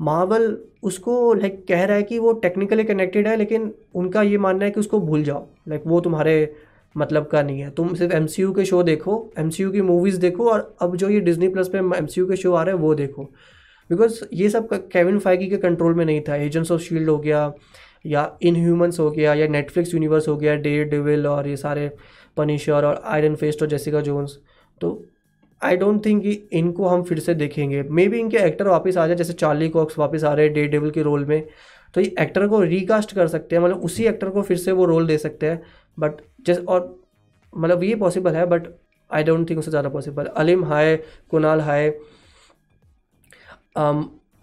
मार्वल उसको लाइक कह रहा है कि वो टेक्निकली कनेक्टेड है, लेकिन उनका ये मानना है कि उसको भूल जाओ। लाइक वो तुम्हारे मतलब का नहीं है। तुम सिर्फ़ एमसीयू के शो देखो एमसीयू की मूवीज़ देखो, और अब जो ये डिजनी प्लस पे एम के शो आ रहे हैं, वो देखो। बिकॉज़ ये सब केविन फाइगी के कंट्रोल में नहीं था। एजेंट्स ऑफ़ शील्ड हो गया या इन ह्यूमन्स हो गया, या नेटफ्लिक्स यूनिवर्स हो गया डे डिविल और ये सारे पनिशर और आयरन फेस्ट और जेसिका जोन्स तो आई डोंट थिंक कि इनको हम फिर से देखेंगे। मे बी इनके एक्टर वापस आ जाए, जैसे चार्ली कॉक्स वापस आ रहे हैं डे डेविल के रोल में। तो ये एक्टर को रिकास्ट कर सकते हैं मतलब उसी एक्टर को फिर से वो रोल दे सकते हैं। बट जैसे और मतलब ये पॉसिबल है बट आई डोंट थिंक उससे ज़्यादा possible Alim hi Kunal hi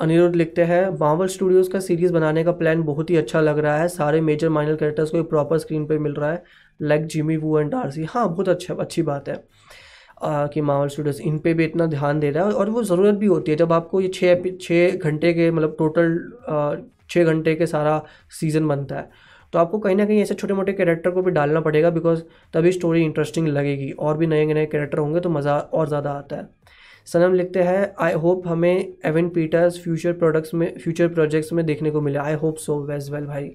Anirudh लिखते हैं मार्वल स्टूडियोज़ का सीरीज़ बनाने का प्लान बहुत ही अच्छा लग रहा है। सारे मेजर माइनर कैरेक्टर्स को प्रॉपर स्क्रीन पर मिल रहा है like Jimmy Woo and Darcy हाँ बहुत अच्छा अच्छी बात है आ, कि मावल स्टूडियोज़ इन पे भी इतना ध्यान दे रहा है और वो ज़रूरत भी होती है। जब आपको ये छः छः घंटे के मतलब टोटल छः घंटे के सारा सीज़न बनता है तो आपको कहीं ना कहीं ऐसे छोटे मोटे कैरेक्टर को भी डालना पड़ेगा बिकॉज़ तभी स्टोरी इंटरेस्टिंग लगेगी और भी नए नए कैरेक्टर होंगे तो मज़ा और ज़्यादा आता है। सनम लिखते हैं आई होप हमें एवन पीटर्स फ्यूचर प्रोडक्ट्स में फ्यूचर प्रोजेक्ट्स में देखने को मिले. आई होप सो वेज वेल भाई।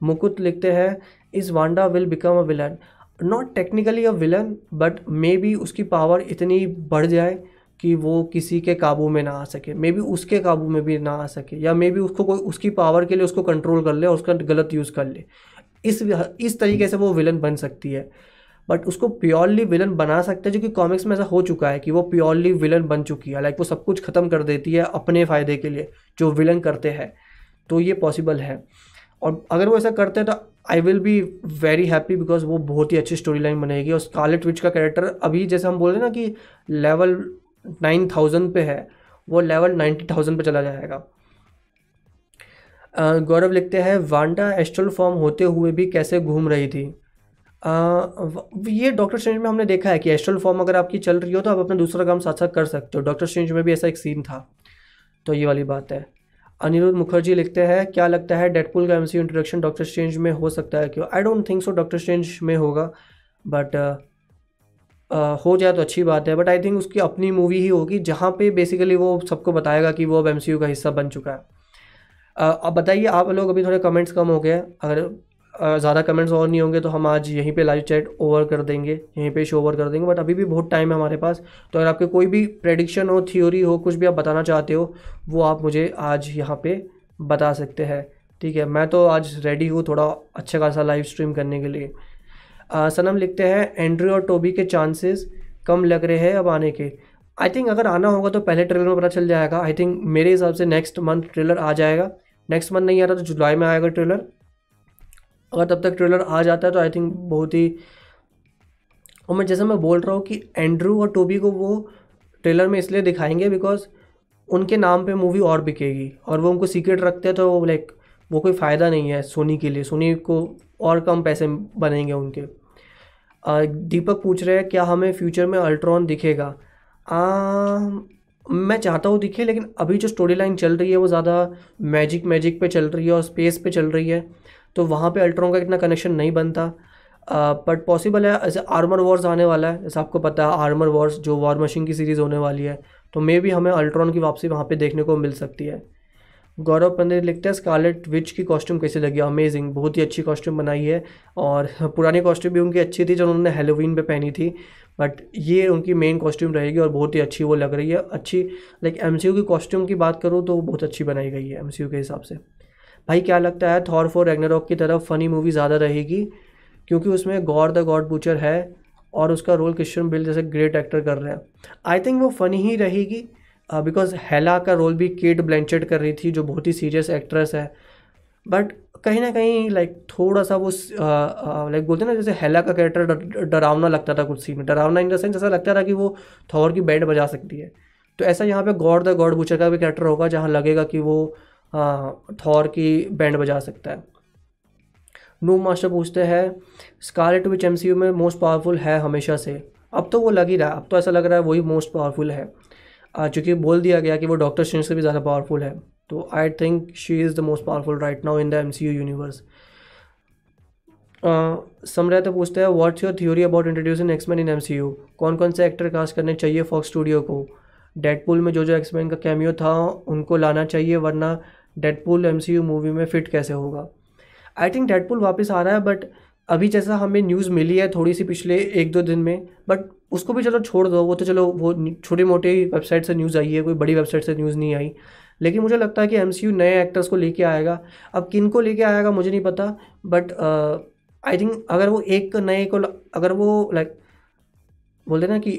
मुकुट लिखते हैं is Wanda will become a villain not technically a villain but maybe B उसकी पावर इतनी बढ़ जाए कि वो किसी के काबू में ना आ सके। मे बी उसके काबू में भी ना आ सके, या मे बी उसको कोई, उसकी पावर के लिए उसको कंट्रोल कर ले और उसका गलत यूज़ कर ले। इस इस तरीके से वो विलन बन सकती है। बट उसको प्योरली विलन बना सकते हैं, जो कि कॉमिक्स में ऐसा हो चुका है कि वो प्योरली विलन बन चुकी है। लाइक वो सब कुछ ख़त्म कर देती है अपने फ़ायदे के लिए, जो विलन करते हैं। तो ये पॉसिबल है। और अगर वो ऐसा करते हैं तो I will be very happy because वो बहुत ही अच्छी स्टोरी लाइन बनेगी। और स्कारलेट विच का कैरेक्टर अभी जैसे हम बोल रहे हैं ना कि लेवल नाइन थाउज़ेंड पे है, वो लेवल नाइन्टी थाउज़ेंड पे चला जाएगा। गौरव लिखते हैं, वांडा एस्ट्रल फॉर्म होते हुए भी कैसे घूम रही थी? ये डॉक्टर स्ट्रेंज में हमने देखा है कि एस्ट्रल फॉर्म अगर आपकी चल रही हो तो आप अपना दूसरा काम साथ साथ कर सकते हो। डॉक्टर स्ट्रेंज में भी ऐसा एक सीन था। तो ये वाली बात है। अनिरुद्ध मुखर्जी लिखते हैं, क्या लगता है डेडपुल का एमसीयू इंट्रोडक्शन डॉक्टर स्ट्रेंज में हो सकता है? क्यों? I don't think so Doctor Strange में होगा। बट हो जाए तो अच्छी बात है। बट आई थिंक उसकी अपनी मूवी ही होगी, जहाँ पे बेसिकली वो सबको बताएगा कि वो अब एमसीयू का हिस्सा बन चुका है। अब बताइए, आप लोग अभी थोड़े कमेंट्स कम हो गए अगर ज़्यादा कमेंट्स और नहीं होंगे तो हम आज यहीं पे लाइव चैट ओवर कर देंगे यहीं पे शो ओवर कर देंगे बट अभी भी बहुत टाइम है हमारे पास। तो अगर आपके कोई भी प्रेडिक्शन हो थ्योरी हो कुछ भी आप बताना चाहते हो वो आप मुझे आज यहाँ पे बता सकते हैं। ठीक है मैं तो आज रेडी हूँ थोड़ा अच्छा खासा लाइव स्ट्रीम करने के लिए। आ, सनम लिखते हैं एंड्रू और टोबी के चांसेस कम लग रहे हैं अब आने के। आई थिंक अगर आना होगा तो पहले ट्रेलर में पता चल जाएगा। आई थिंक मेरे हिसाब से नेक्स्ट मंथ ट्रेलर आ जाएगा। नेक्स्ट मंथ नहीं आ रहा तो जुलाई में आएगा ट्रेलर अगर तब तक ट्रेलर आ जाता है तो आई थिंक बहुत ही और मैं जैसे मैं बोल रहा हूँ कि एंड्रू और टोबी को वो ट्रेलर में इसलिए दिखाएँगे बिकॉज़ उनके नाम पे मूवी और बिकेगी। और वो उनको सीक्रेट रखते हैं तो लाइक वो कोई फ़ायदा नहीं है सोनी के लिए। सोनी को और कम पैसे बनेंगे उनके। दीपक पूछ रहे हैं क्या हमें फ्यूचर में अल्ट्रॉन दिखेगा? आ, मैं चाहता हूँ दिखे लेकिन अभी जो स्टोरी लाइन चल रही है वो ज़्यादा मैजिक मैजिक पे चल रही है और स्पेस पे चल रही है। तो वहाँ पे अल्ट्रॉन का इतना कनेक्शन नहीं बनता। बट पॉसिबल है, ऐसे आर्मर वॉर्स आने वाला है, जैसे आपको पता है आर्मर वॉर्स जो वॉर मशीन की सीरीज़ होने वाली है तो मे भी हमें अल्ट्रॉन की वापसी वहाँ पे देखने को मिल सकती है। गौरव पंडित लिखते हैं स्कारलेट विच की कॉस्ट्यूम कैसे लगी? अमेजिंग बहुत ही अच्छी कॉस्ट्यूम बनाई है, और [laughs] पुरानी कॉस्ट्यूम भी उनकी अच्छी थी, जो उन्होंने हेलोवीन पे पहनी थी बट ये उनकी मेन कॉस्ट्यूम रहेगी और बहुत ही अच्छी वो लग रही है। अच्छी लाइक एमसीयू की कॉस्ट्यूम की बात करूँ तो बहुत अच्छी बनाई गई है एमसीयू के हिसाब से। भाई क्या लगता है थॉर फोर रेगनारॉक की तरफ़ फ़नी मूवी ज़्यादा रहेगी? क्योंकि उसमें गॉड द गॉड बूचर है और उसका रोल क्रिश्चियन बिल जैसे ग्रेट एक्टर कर रहे हैं। आई थिंक वो फ़नी ही रहेगी बिकॉज़ हेला का रोल भी केट ब्लैंचेट कर रही थी, जो बहुत ही सीरियस एक्ट्रेस है। बट कहीं ना कहीं लाइक थोड़ा सा वो लाइक बोलते हैं ना, जैसे हेला का कैरेक्टर डरावना लगता था कुछ सीन में। डरावना इन द सेंस ऐसा लगता था कि वो थॉर की बैंड बजा सकती है। तो ऐसा यहाँ पे गॉड द गॉड बूचर का भी कैरेक्टर होगा, जहाँ लगेगा कि वो थॉर की बैंड बजा सकता है। नू मास्टर पूछते हैं, स्कारलेट विच एमसीयू में मोस्ट पावरफुल है हमेशा से? अब तो वो लग ही रहा है, अब तो ऐसा लग रहा है वही मोस्ट पावरफुल है। चूँकि बोल दिया गया कि वो डॉक्टर स्ट्रेंज से भी ज़्यादा पावरफुल है तो I think she is the most powerful right now in the M C U universe Samrah तो पूछते हैं what's your theory about introducing X-Men in M C U कौन कौन से एक्टर कास्ट करने चाहिए फॉक्स स्टूडियो को? डेडपुल में जो जो एक्समैन का कैमियो था, उनको लाना चाहिए, वरना डेडपुल एम मूवी में फिट कैसे होगा? आई थिंक डेडपुल वापस आ रहा है बट अभी जैसा हमें न्यूज़ मिली है थोड़ी सी पिछले एक दो दिन में बट उसको भी चलो छोड़ दो, वो तो चलो वो छोटी मोटी वेबसाइट से न्यूज़ आई है, कोई बड़ी वेबसाइट से न्यूज़ नहीं आई। लेकिन मुझे लगता है कि एमसीयू नए एक्टर्स को लेके आएगा। अब किन को लेके आएगा मुझे नहीं पता बट आई थिंक अगर वो एक नए को अगर वो लाइक बोलते ना कि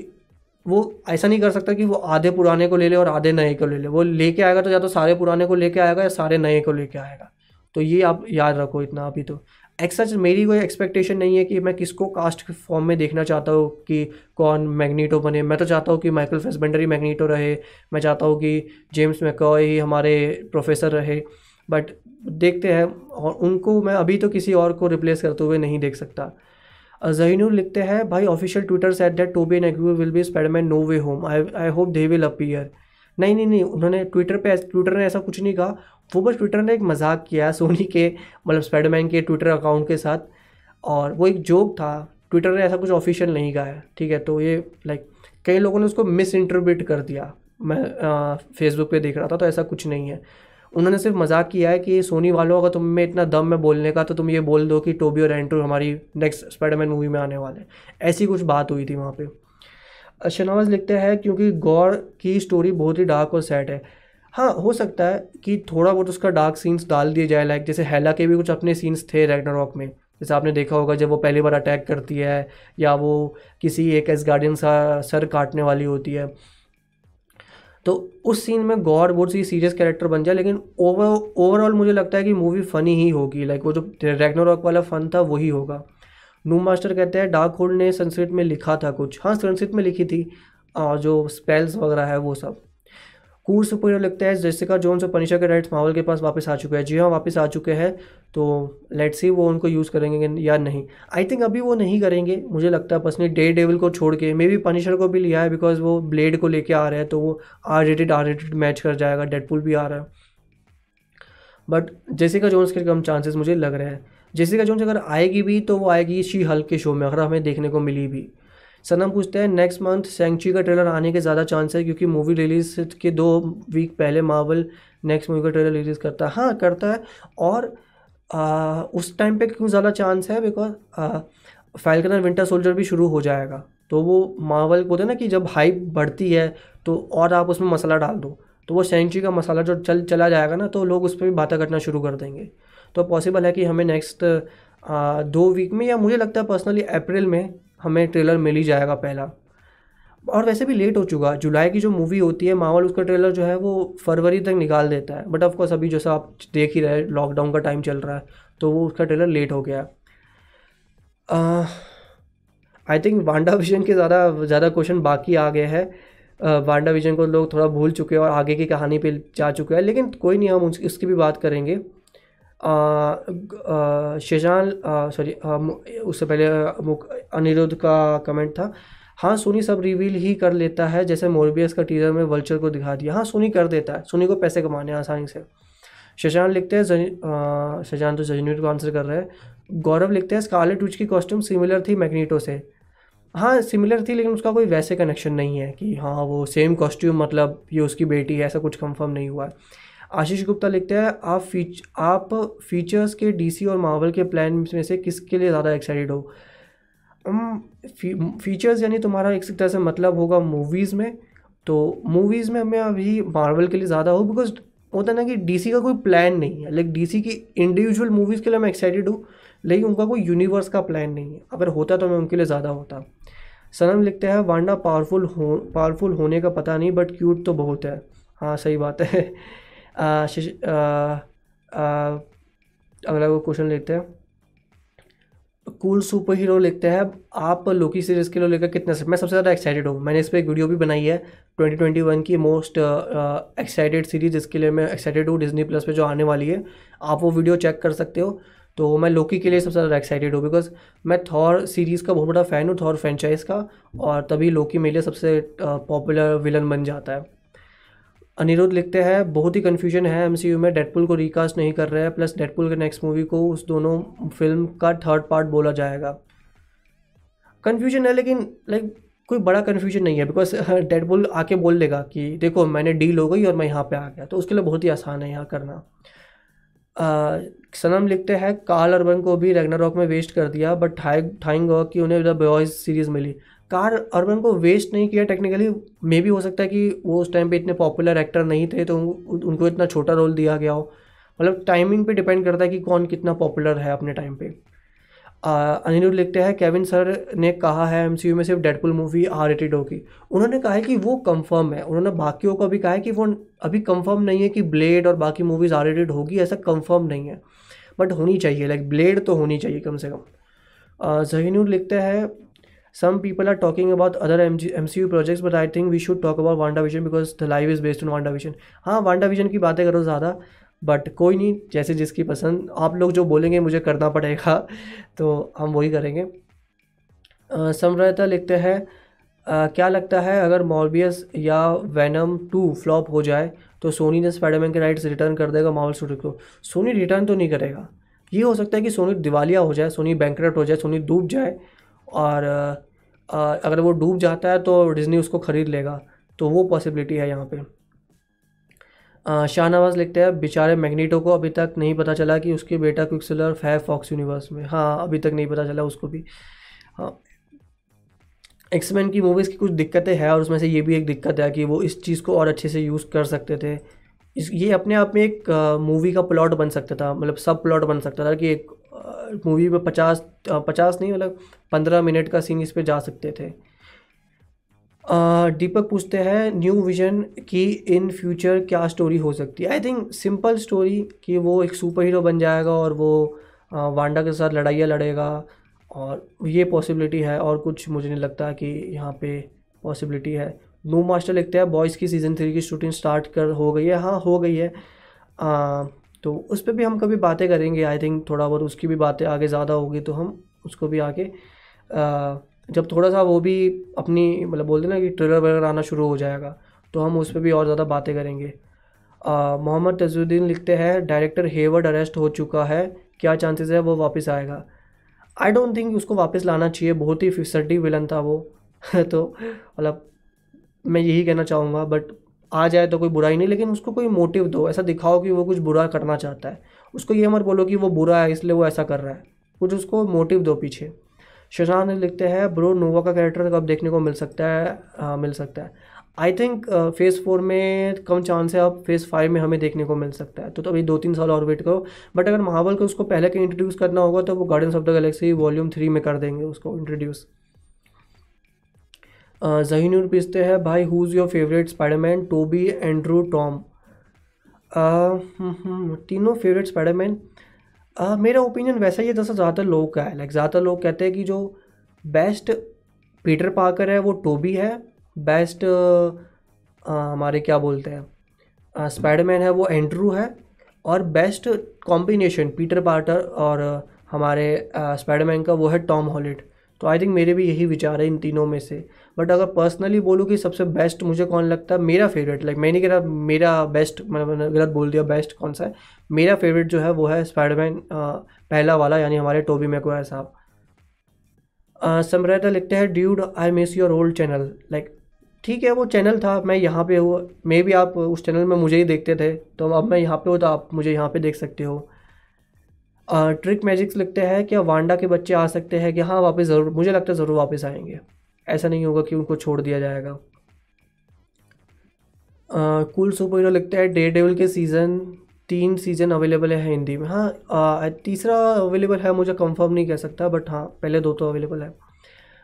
वो ऐसा नहीं कर सकता कि वो आधे पुराने को ले ले और आधे नए को ले ले। वो लेके आएगा तो या तो सारे पुराने को लेके आएगा या सारे नए को लेके आएगा। तो ये आप याद रखो इतना अभी तो। एक्सच मेरी कोई एक्सपेक्टेशन नहीं है कि मैं किसको कास्ट फॉर्म में देखना चाहता हूँ कि कौन मैग्नीटो बने। मैं तो चाहता हूँ कि माइकल फेसबेंडर ही मैग्नीटो रहे। मैं चाहता हूँ कि जेम्स मैकॉय ही हमारे प्रोफेसर रहे। बट देखते हैं, और उनको मैं अभी तो किसी और को रिप्लेस करते हुए नहीं देख सकता। जहीनूर लिखते हैं, भाई official Twitter said that Tobey and will be Spiderman no way home I I hope they will appear नहीं नहीं नहीं, उन्होंने ट्विटर पे ट्विटर ने ऐसा कुछ नहीं कहा। वो बस ट्विटर ने एक मज़ाक किया सोनी के मतलब स्पाइडरमैन के ट्विटर अकाउंट के साथ। और वो एक जोक था ट्विटर ने ऐसा कुछ ऑफिशियल नहीं कहा है, ठीक है? तो ये लाइक कई लोगों ने उसको मिस इंटरप्रेट कर दिया। मैं फेसबुक पे देख रहा था तो ऐसा कुछ नहीं है। उन्होंने सिर्फ़ मज़ाक किया है कि सोनी वालों, अगर तुम में इतना दम है बोलने का तो तुम ये बोल दो कि टोबी और एंट्रू हमारी नेक्स्ट स्पाइडरमैन मूवी में आने वाले हैं। ऐसी कुछ बात हुई थी वहाँ पे। शनावाज लिखते हैं क्योंकि गौर की स्टोरी बहुत ही डार्क और सैड है। हाँ हो सकता है कि थोड़ा बहुत उसका डार्क सीन्स डाल दिए जाए लाइक जैसे हैला के भी कुछ अपने सीन्स थे रॉक में। जैसे आपने देखा होगा जब वो पहली बार अटैक करती है, या वो किसी एक एस गार्डियन सा, सर काटने वाली होती है। तो उस सीन में गौर बहुत सी सीरियस कैरेक्टर बन जाए, लेकिन ओवर ओवरऑल मुझे लगता है कि मूवी फ़नी ही होगी लाइक वो जो रैगनोरॉक वाला फ़न था, वही होगा। नू मास्टर कहते हैं डार्क होल्ड ने संस्कृत में लिखा था कुछ। हाँ संस्कृत में लिखी थी जो स्पेल्स वगैरह है, वो सब। कूर सुपर लगता है, जेसिका जोन्स और पनिशा के राइट्स मावल के पास वापस आ चुके हैं। जी हाँ वापस आ चुके हैं तो लेट्स सी वो उनको यूज़ करेंगे या नहीं। आई थिंक अभी वो नहीं करेंगे, मुझे लगता है पर्सनली डे डेविल को छोड़ के मे बी पनिशर को भी लिया है बिकॉज़ वो ब्लेड को लेके आ रहे हैं तो वो R rated R rated match कर जाएगा डेडपुल भी आ रहा है। बट जेसिका जोन्स के कम चांसेस मुझे लग रहे हैं। जेसिका जोन्स अगर आएगी भी तो वो आएगी शी हल्क के शो में, अगर हमें देखने को मिली भी। सनम पूछते हैं नेक्स्ट मंथ सेंचुरी का ट्रेलर आने के ज़्यादा चांस है क्योंकि मूवी रिलीज़ के दो वीक पहले मार्वल नेक्स्ट मूवी का ट्रेलर रिलीज़ करता है। हाँ करता है और आ, उस टाइम पे क्यों ज़्यादा चांस है? Because Falcon and Winter Soldier भी शुरू हो जाएगा। तो वो मार्वल बोलते हैं ना कि जब हाइप बढ़ती है तो और आप उसमें मसाला डाल दो। तो वो सेंचुरी का मसाला जो चल चला जाएगा ना तो लोग उस पर भी बातें करना शुरू कर देंगे। तो पॉसिबल है कि हमें नेक्स्ट दो वीक में या मुझे लगता है पर्सनली अप्रैल में हमें ट्रेलर मिल ही जाएगा पहला। और वैसे भी लेट हो चुका। जुलाई की जो मूवी होती है, मावल, उसका ट्रेलर जो है वो फरवरी तक निकाल देता है। बट ऑफकोर्स अभी जैसा आप देख ही रहे लॉकडाउन का टाइम चल रहा है तो वो उसका ट्रेलर लेट हो गया। आई थिंक वांडा विजन के ज़्यादा ज़्यादा क्वेश्चन बाकी आ गए हैं। वांडा विजन को लोग थोड़ा भूल चुके हैं और आगे की कहानी पे जा चुके हैं। लेकिन कोई नहीं, हम उसकी भी बात करेंगे। शेजान सॉरी उससे पहले अनिरुद्ध का कमेंट था। हाँ सोनी सब रिवील ही कर लेता है, जैसे मोरबियस का टीजर में वल्चर को दिखा दिया। हाँ सोनी कर देता है। सोनी को पैसे कमाने आसानी से। शशान लिखते हैं शशान तो जजनीर को आंसर कर रहे हैं। गौरव लिखते हैं स्कारलेट विच की कॉस्ट्यूम सिमिलर थी मैग्नीटो से। हाँ सिमिलर थी, लेकिन उसका कोई वैसे कनेक्शन नहीं है कि हाँ वो सेम कॉस्ट्यूम मतलब ये उसकी बेटी है, ऐसा कुछ कंफर्म नहीं हुआ है। आशीष गुप्ता लिखते हैं, आप फीच आप फीचर्स के डीसी और मार्वल के प्लान में से किसके लिए ज़्यादा एक्साइटेड हो? फीचर्स यानी तुम्हारा एक तरह से मतलब होगा मूवीज़ में। तो मूवीज़ में मैं अभी मार्वल के लिए ज़्यादा हूँ बिकॉज़ होता है ना कि डीसी का कोई प्लान नहीं है। लाइक डीसी की इंडिविजुअल मूवीज़ के लिए मैं एक्साइटेड हूँ, लेकिन उनका कोई यूनिवर्स का प्लान नहीं है। अगर होता तो मैं उनके लिए ज़्यादा होता। सनम लिखते हैं, वांडा पावरफुल हो पावरफुल होने का पता नहीं बट क्यूट तो बहुत है। हाँ सही बात है। अगला वो क्वेश्चन लेते हैं। कूल सुपर हीरो लिखते हैं। आप लोकी सीरीज़ के लिए लेकर कितने से मैं सबसे ज़्यादा एक्साइटेड हूँ। मैंने इस पर एक वीडियो भी बनाई है 2021 की मोस्ट एक्साइटेड सीरीज़ जिसके लिए मैं एक्साइटेड हूँ डिजनी प्लस पे जो आने वाली है। आप वो वीडियो चेक कर सकते हो। तो मैं लोकी के लिए सबसे ज़्यादा एक्साइटेड हूँ बिकॉज़ मैं थॉर सीरीज़ का बहुत बड़ा फ़ैन हूँ थॉर फ्रेंचाइज का। और तभी लोकी मेरे लिए सबसे पॉपुलर विलन बन जाता है। अनिरुद्ध लिखते हैं, बहुत ही कन्फ्यूज़न है एमसीयू में डेडपुल को रिकास्ट नहीं कर रहे हैं प्लस डेडपुल के नेक्स्ट मूवी को उस दोनों फ़िल्म का थर्ड पार्ट बोला जाएगा। कन्फ्यूज़न है लेकिन लाइक कोई बड़ा कन्फ्यूज़न नहीं है बिकॉज़ डेडपुल आके बोल देगा कि, देखो, मैंने डील हो गई और मैं यहाँ पे आ गया। तो उसके लिए बहुत ही आसान है यहाँ करना। सनम लिखते हैं, काल अरबन को भी रेगनारॉक में वेस्ट कर दिया बट ठाइंग की उन्हें द बॉयज़ सीरीज़ मिली। कार अर्बन को वेस्ट नहीं किया टेक्निकली मे भी हो सकता है कि वो उस टाइम पे इतने पॉपुलर एक्टर नहीं थे तो उनको इतना छोटा रोल दिया गया हो। मतलब टाइमिंग पे डिपेंड करता है कि कौन कितना पॉपुलर है अपने टाइम पे। अनिरुद्ध लिखते हैं केविन सर ने कहा है एमसीयू में सिर्फ़ डेडपुल मूवी आर रेटेड होगी उन्होंने कहा है कि वो कंफर्म है। उन्होंने बाकियों को भी कहा है कि वो अभी कंफर्म नहीं है कि ब्लेड और बाकी मूवीज़ आर रेटेड होगी ऐसा कंफर्म नहीं है। बट होनी चाहिए लाइक ब्लेड तो होनी चाहिए कम से कम। जहीनुर लिखते हैं some people are talking about other MG, MCU projects but I think we should talk about WandaVision because the live is based on WandaVision. हाँ WandaVision की बातें करो ज़्यादा बट कोई नहीं जैसे जिसकी पसंद। आप लोग जो बोलेंगे मुझे करना पड़ेगा [laughs] तो हम वही करेंगे। समरता लिखते हैं क्या लगता है अगर मॉर्बियस या वैनम टू फ्लॉप हो जाए तो सोनी ने स्पाइडरमैन के राइट्स रिटर्न कर देगा मावल स्टूडियो को। सोनी रिटर्न तो नहीं करेगा। ये हो सकता है कि सोनी दिवालिया हो जाए सोनी बैंक हो जाए सोनी डूब जाए और अगर वो डूब जाता है तो डिज़नी उसको ख़रीद लेगा। तो वो पॉसिबिलिटी है यहाँ पे। शाहनवाज लिखते हैं, बेचारे मैग्नीटो को अभी तक नहीं पता चला कि उसके बेटा क्विक्सिलर है फॉक्स यूनिवर्स में। हाँ अभी तक नहीं पता चला उसको भी। हाँ एक्समैन की मूवीज़ की कुछ दिक्कतें हैं और उसमें से ये भी एक दिक्कत है कि वो इस चीज़ को और अच्छे से यूज़ कर सकते थे। इस, ये अपने आप में एक मूवी का प्लॉट बन सकता था मतलब सब प्लॉट बन सकता था कि एक मूवी में पचास पचास नहीं मतलब पंद्रह मिनट का सीन इस पर जा सकते थे। दीपक पूछते हैं न्यू विजन की इन फ्यूचर क्या स्टोरी हो सकती है? आई थिंक सिंपल स्टोरी कि वो एक सुपर हीरो बन जाएगा और वो वांडा के साथ लड़ाइयाँ लड़ेगा और ये पॉसिबिलिटी है और कुछ मुझे नहीं लगता कि यहाँ पे पॉसिबिलिटी है। नू मास्टर लिखते हैं बॉयज़ की सीज़न थ्री की शूटिंग स्टार्ट कर हो गई है। हाँ हो गई है। आ, तो उस पर भी हम कभी बातें करेंगे आई थिंक थोड़ा बहुत उसकी भी बातें आगे ज़्यादा होगी तो हम उसको भी आगे आ, जब थोड़ा सा वो भी अपनी मतलब बोलते ना कि ट्रेलर वगैरह आना शुरू हो जाएगा तो हम उस पर भी और ज़्यादा बातें करेंगे। मोहम्मद तजुद्दीन लिखते हैं डायरेक्टर हेवर्ड अरेस्ट हो चुका है क्या चांसेस है वो वापस आएगा? आई डोंट थिंक उसको वापस लाना चाहिए बहुत ही फिसड्डी विलन था वो। [laughs] तो मतलब मैं यही कहना चाहूँगा बट आ जाए तो कोई बुरा ही नहीं लेकिन उसको कोई मोटिव दो ऐसा दिखाओ कि वो कुछ बुरा करना चाहता है। उसको ये मत बोलो कि वो बुरा है इसलिए वो ऐसा कर रहा है। कुछ उसको मोटिव दो पीछे। शशांक लिखते हैं ब्रो नोवा का कैरेक्टर कब देखने को मिल सकता है? आ, मिल सकता है। आई थिंक फ़ेज़ फोर में कम चांस है अब फ़ेज़ फाइव में हमें देखने को मिल सकता है। तो, तो अभी दो तीन साल और वेट करो। बट अगर महाबल को उसको पहले के इंट्रोड्यूस करना होगा तो वो Guardians of the Galaxy volume three में कर देंगे उसको इंट्रोड्यूस जहीनूर पूछते हैं। भाई who's your favourite Spiderman Tobey Andrew Tom तीनों फेवरेट स्पाइडरमैन मेरा ओपिनियन वैसा ही है जैसा ज़्यादातर लोग का है। लाइक ज़्यादातर लोग कहते हैं कि जो बेस्ट पीटर पाकर है, वो टोबी है। बेस्ट हमारे क्या बोलते हैं? स्पाइडरमैन है, वो एंड्रू है। और बेस्ट कॉम्बिनेशन पीटर पार्टर और हमारे स्पाइडरमैन का वो है टॉम हॉलिड तो आई थिंक मेरे भी यही विचार है इन तीनों में से। बट अगर पर्सनली बोलूँ कि सबसे बेस्ट मुझे कौन लगता है? मेरा फेवरेट लाइक मैंने कह रहा मेरा बेस्ट मैंने गलत बोल दिया बेस्ट कौन सा है? मेरा फेवरेट जो है वो है स्पाइडरमैन पहला वाला, यानी हमारे टोबी मैकवायर साहब। समृता लिखते हैं dude I miss your old channel like ठीक है, वो चैनल था, मैं यहाँ पे हुआ मे भी आप उस चैनल में मुझे ही देखते थे तो अब मैं यहाँ पे हूँ तो आप मुझे यहाँ पे देख सकते हो। ट्रिक मैजिक्स लिखते हैं क्या वांडा के बच्चे आ सकते हैं कि हाँ वापस ज़रूर, मुझे लगता है ज़रूर वापस आएँगे। ऐसा नहीं होगा कि उनको छोड़ दिया जाएगा। कूल सुपर हीरो लिखते हैं डे डेवल के सीज़न तीन सीज़न अवेलेबल है हिंदी में। हाँ तीसरा अवेलेबल है, मुझे कंफर्म नहीं कह सकता बट हाँ पहले दो तो अवेलेबल है।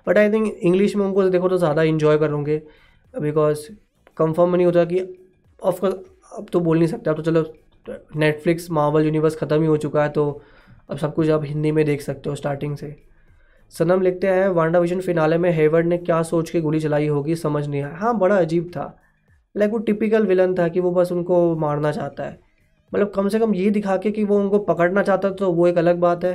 बट आई थिंक इंग्लिश में उनको देखो तो ज़्यादा इन्जॉय करोगे बिकॉज़ कंफर्म नहीं होता कि ऑफकोर्स अब तो बोल नहीं सकते, अब तो चलो नेटफ्लिक्स मार्वल यूनिवर्स ख़त्म ही हो चुका है तो अब सब कुछ आप हिंदी में देख सकते हो स्टार्टिंग से। सनम, लिखते हैं वांडा विजन फिनाले में हेवर्ड ने क्या सोच के गोली चलाई होगी, समझ नहीं आया। हाँ बड़ा अजीब था। लाइक वो टिपिकल विलन था कि वो बस उनको मारना चाहता है। मतलब कम से कम ये दिखा के कि वो उनको पकड़ना चाहता तो वो एक अलग बात है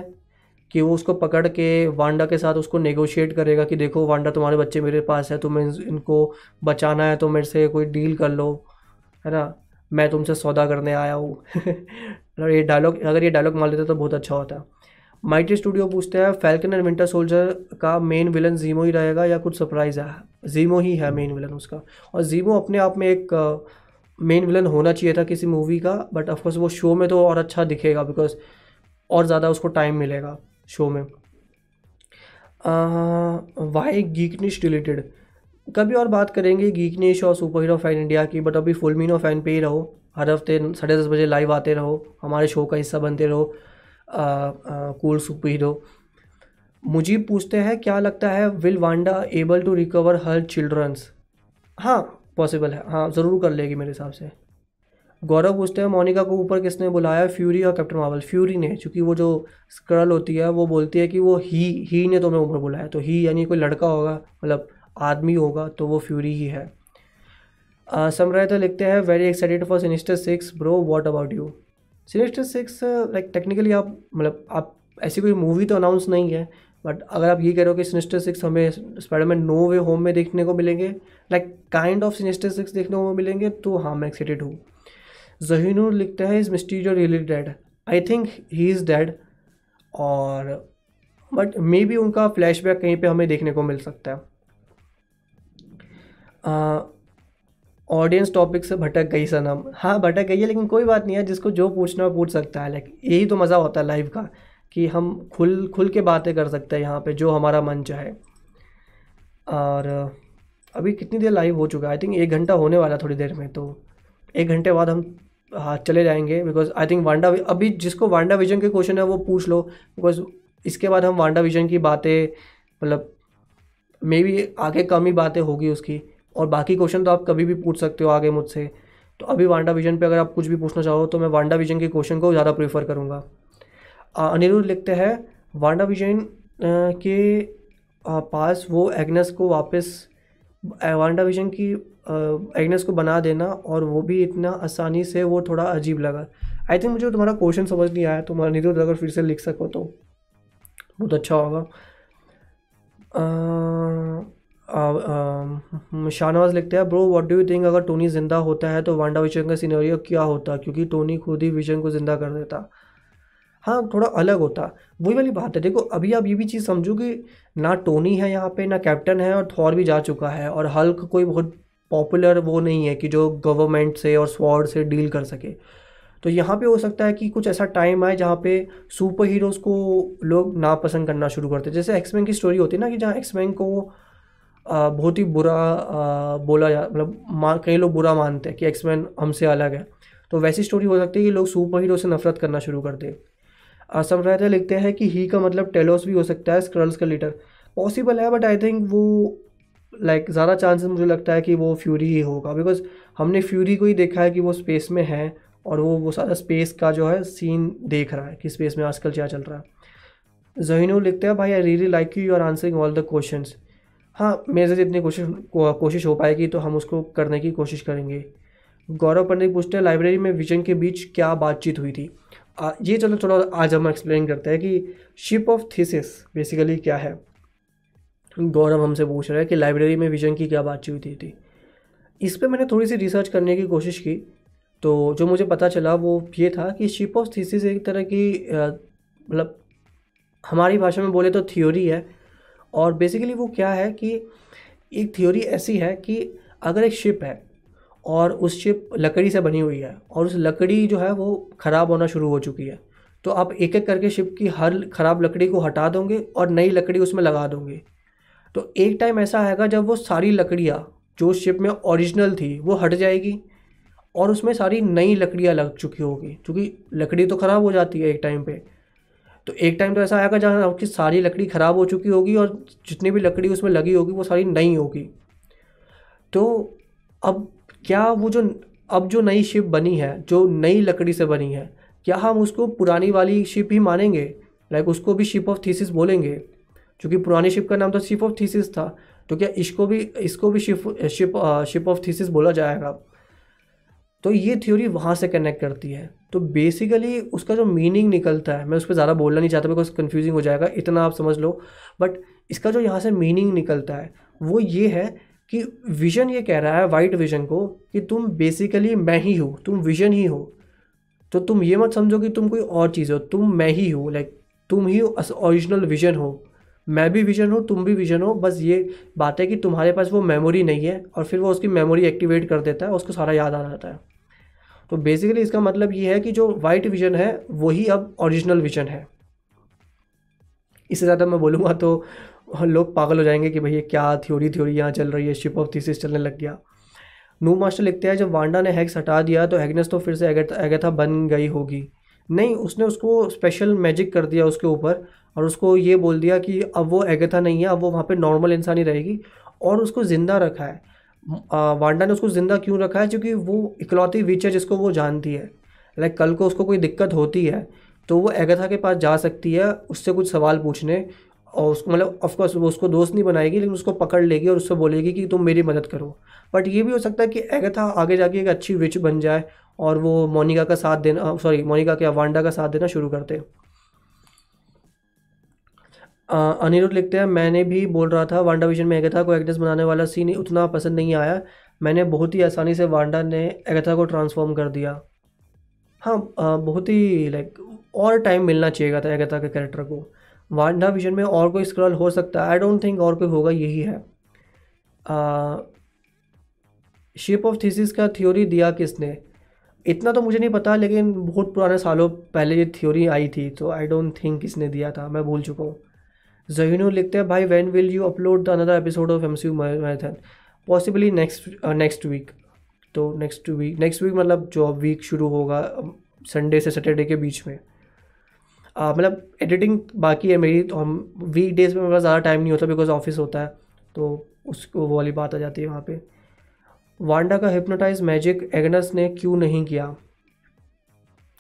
कि वो उसको पकड़ के वांडा के साथ उसको नेगोशिएट करेगा कि देखो वांडा तुम्हारे बच्चे मेरे पास है, तुम्हें इनको बचाना है तो मेरे से कोई डील कर लो, है ना? मैं तुमसे सौदा करने आया हूँ। मतलब ये डायलॉग अगर ये डायलॉग मान लेते तो बहुत अच्छा होता। माइटी स्टूडियो पूछते हैं फैल्कन एंड विंटर सोल्जर का मेन विलन जीमो ही रहेगा या कुछ सरप्राइज़ है? जीमो ही है मेन विलन उसका। और जीमो अपने आप में एक मेन विलन होना चाहिए था किसी मूवी का बट ऑफकोर्स वो शो में तो और अच्छा दिखेगा बिकॉज़ और ज़्यादा उसको टाइम मिलेगा शो में। वाई गीकनिश रिलेटेड कभी और बात करेंगे गीकनिश और सुपर हीरो फ़ैन इंडिया की बट अभी फुल मीनो फ़ैन पे ही रहो। हर हफ़्ते साढ़े दस बजे लाइव आते रहो। हमारे शो का हिस्सा बनते रहो। कूल सुपर हीरो मुझे पूछते हैं, क्या लगता है will Wanda able to recover her childrens हाँ पॉसिबल है। हाँ ज़रूर कर लेगी मेरे हिसाब से। गौरव पूछते हैं, मोनिका को ऊपर किसने बुलाया? फ्यूरी और कैप्टन मार्वल फ्यूरी ने, क्योंकि वो जो स्क्रल होती है, वो बोलती है कि वो ही ही ने तुम्हें ऊपर बुलाया। तो ही यानी कोई लड़का होगा मतलब आदमी होगा तो वो फ्यूरी ही है। समरायता लिखते हैं very excited for Sinister Six bro what about you Sinister Six like technically आप मतलब आप, ऐसी कोई मूवी तो अनाउंस नहीं है बट अगर आप ये कह रहे हो कि सिनिस्टर सिक्स हमें स्पाइडरमैन नो वे होम में देखने को मिलेंगे like kind of Sinister Six देखने को मिलेंगे तो हाँ मैं एक्साइटेड हूँ। जहीनूर लिखता है is Mysterio really dead I think he is dead और बट मे बी उनका फ्लैशबैक कहीं पे हमें देखने को मिल सकता है। ऑडियंस टॉपिक से भटक गई सनम। हाँ भटक गई है, लेकिन कोई बात नहीं है, जिसको जो पूछना पूछ सकता है। लाइक यही तो मज़ा होता है लाइव का, कि हम खुल खुल के बातें कर सकते हैं यहाँ पे, जो हमारा मन चाहे। और, अभी कितनी देर लाइव हो चुका है? आई थिंक एक घंटा होने वाला थोड़ी देर में तो एक घंटे बाद हम हाँ चले जाएँगे। बिकॉज़ आई थिंक वांडा अभी जिसको वांडा विजन के क्वेश्चन है, वो पूछ लो। बिकॉज़ इसके बाद हम वांडा विजन की बातें मतलब मे बी आगे कम ही बातें होगी उसकी। और बाकी क्वेश्चन तो आप कभी भी पूछ सकते हो आगे मुझसे। तो अभी वांडा विजन पे अगर आप कुछ भी पूछना चाहो तो मैं वांडा विजन के क्वेश्चन को ज़्यादा प्रेफर करूँगा। अनिरुद्ध लिखते हैं वांडा विजन के पास वो एग्नेस को वापस वांडा विजन की एग्नेस को बना देना और वो भी इतना आसानी से वो थोड़ा अजीब लगा। आई थिंक मुझे तुम्हारा क्वेश्चन समझ नहीं आया तुम्हारा अनिरुद्ध अगर फिर से लिख सको तो। बहुत अच्छा होगा। शाहनवाज लिखते हैं, bro what do you think अगर टोनी ज़िंदा होता है तो वांडा विजन का सीनरियो क्या होता? क्योंकि टोनी खुद ही विजन को ज़िंदा कर देता। हाँ थोड़ा अलग होता। वही वाली बात है, देखो, अभी आप ये भी चीज़ समझो कि ना टोनी है यहाँ पे, ना कैप्टन है और थॉर भी जा चुका है और हल्क कोई बहुत पॉपुलर वो नहीं है कि जो गवर्नमेंट से और स्वॉर्ड से डील कर सके। तो यहाँ पे हो सकता है कि कुछ ऐसा टाइम आए जहाँ पे सुपर हीरोज़ को लोग नापसंद करना शुरू करते जैसे एक्समैन की स्टोरी होती है ना कि जहाँ एक्समैन को बहुत ही बुरा बोला जा मतलब कई लोग बुरा मानते हैं कि एक्समैन हमसे अलग है। तो वैसी स्टोरी हो सकती है कि लोग सुपर हीरो से नफरत करना शुरू कर दे। राइटर लिखते हैं कि ही का मतलब टेलोस भी हो सकता है स्क्रल्स का लीडर पॉसिबल है बट आई थिंक वो लाइक like, ज़्यादा चांसेस मुझे लगता है कि वो फ्यूरी ही होगा। बिकॉज़ हमने फ्यूरी को ही देखा है कि वो स्पेस में है और वो वो सारा स्पेस का जो है सीन देख रहा है कि स्पेस में आजकल क्या चल रहा है। जहीनो लिखते हैं भाई I really like you you are answering all the question हाँ मेरे से जितनी कोशिश कोशिश हो पाएगी तो हम उसको करने की कोशिश करेंगे। गौरव पंडित पूछते हैं लाइब्रेरी में विजन के बीच क्या बातचीत हुई थी? आ, ये चलो थोड़ा आज हम एक्सप्लेन करते हैं कि शिप ऑफ़ थीसिस बेसिकली क्या है। गौरव हमसे पूछ रहा है कि लाइब्रेरी में विजन की क्या बातचीत हुई थी इस पर मैंने थोड़ी सी रिसर्च करने की कोशिश की तो जो मुझे पता चला वो ये था कि शिप ऑफ़ थीसिस एक तरह की मतलब हमारी भाषा में बोले तो थ्योरी है और बेसिकली वो क्या है कि एक थ्योरी ऐसी है कि अगर एक शिप है और उस शिप लकड़ी से बनी हुई है और उस लकड़ी जो है वो ख़राब होना शुरू हो चुकी है तो आप एक एक करके शिप की हर ख़राब लकड़ी को हटा दोगे और नई लकड़ी उसमें लगा दोगे। तो एक टाइम ऐसा आएगा जब वो सारी लकड़ियाँ जो शिप में ओरिजिनल थी वो हट जाएगी और उसमें सारी नई लकड़ियाँ लग चुकी होगी, क्योंकि लकड़ी तो ख़राब हो जाती है एक टाइम पे। तो एक टाइम तो ऐसा आएगा जहाँ आपकी सारी लकड़ी ख़राब हो चुकी होगी और जितनी भी लकड़ी उसमें लगी होगी वो सारी नई होगी। तो अब क्या वो जो, अब जो नई शिप बनी है, जो नई लकड़ी से बनी है, क्या हम उसको पुरानी वाली शिप ही मानेंगे? लाइक उसको भी शिप ऑफ़ थीसिस बोलेंगे, क्योंकि पुरानी शिप का नाम तो शिप ऑफ़ थीसिस था। तो क्या इसको भी इसको भी ship ship ship of Theseus बोला जाएगा? तो ये थ्योरी वहाँ से कनेक्ट करती है। तो बेसिकली उसका जो मीनिंग निकलता है, मैं उस पर ज़्यादा बोलना नहीं चाहता बिकॉज़ कन्फ्यूजिंग हो जाएगा, इतना आप समझ लो। बट इसका जो यहाँ से मीनिंग निकलता है, वो ये है कि विजन ये कह रहा है वाइट विजन को, कि तुम बेसिकली मैं ही हो, तुम विजन ही हो। तो तुम ये मत समझो कि तुम कोई और चीज़ हो, तुम मैं ही हो लाइक तुम ही ओरिजिनल विजन हो। मैं भी विजन हूँ, तुम भी विजन हो, बस ये बात है कि तुम्हारे पास वो मेमोरी नहीं है और फिर वो उसकी मेमोरी एक्टिवेट कर देता है, उसको सारा याद आ जाता है। तो बेसिकली इसका मतलब ये है कि जो वाइट विजन है, वही अब ओरिजिनल विजन है। इससे ज़्यादा मैं बोलूँगा तो लोग पागल हो जाएँगे कि भैया क्या थ्योरी थ्योरी यहाँ चल रही है शिप ऑफ़ थीसिस चलने लग गया। नू मास्टर लिखते हैं, जब वांडा ने हैक्स हटा दिया तो हैगनेस तो फिर से एगेथा बन गई होगी। नहीं, उसने उसको स्पेशल मैजिक कर दिया उसके ऊपर और उसको ये बोल दिया कि अब वो एगेथा नहीं है, अब वो वहाँ पे नॉर्मल इंसान ही रहेगी और उसको ज़िंदा रखा है। वांडा ने उसको ज़िंदा क्यों रखा है? क्योंकि वो इकलौती विच है जिसको वो जानती है। लाइक कल को उसको कोई दिक्कत होती है तो वो एगथा के पास जा सकती है उससे कुछ सवाल पूछने और उसको मतलब ऑफकोर्स वो उसको दोस्त नहीं बनाएगी, लेकिन उसको पकड़ लेगी और उससे बोलेगी कि तुम मेरी मदद करो। बट ये भी हो सकता है कि एगथा आगे जाके एक अच्छी विच बन जाए और वो मोनिका का साथ देना सॉरी मोनिका के वांडा का साथ देना शुरू करते अनिरुद्ध लिखते हैं, मैंने भी बोल रहा था वांडा विजन में एगथा को एग्नेस बनाने वाला सीन उतना पसंद नहीं आया। मैंने बहुत ही आसानी से वांडा ने एगथा को ट्रांसफॉर्म कर दिया। हाँ बहुत ही लाइक और टाइम मिलना चाहिए था एगथा के कैरेक्टर को। वांडा विजन में और कोई स्क्रॉल हो सकता है। आई डोंट थिंक और कोई होगा, यही है। शिप ऑफ़ थीसिस का थ्योरी दिया किसने? इतना तो मुझे नहीं पता, लेकिन बहुत पुराने सालों पहले ये थ्योरी आई थी तो आई डोंट थिंक किसने दिया था, मैं भूल चुका हूँ। जहीनो लिखते हैं, भाई when will you upload the another episode of M C Maithon possibly next next week तो नेक्स्ट वीक नेक्स्ट वीक मतलब जो वीक शुरू होगा संडे से सैटरडे के बीच में। मतलब एडिटिंग बाकी है मेरी तो हम वीक डेज़ में मेरा ज़्यादा टाइम नहीं होता बिकॉज़ ऑफ़िस होता है तो उसको वो वाली बात आ जाती है वहाँ पे। वांडा का हिप्नोटाइज मैजिक एग्नस ने क्यों नहीं किया?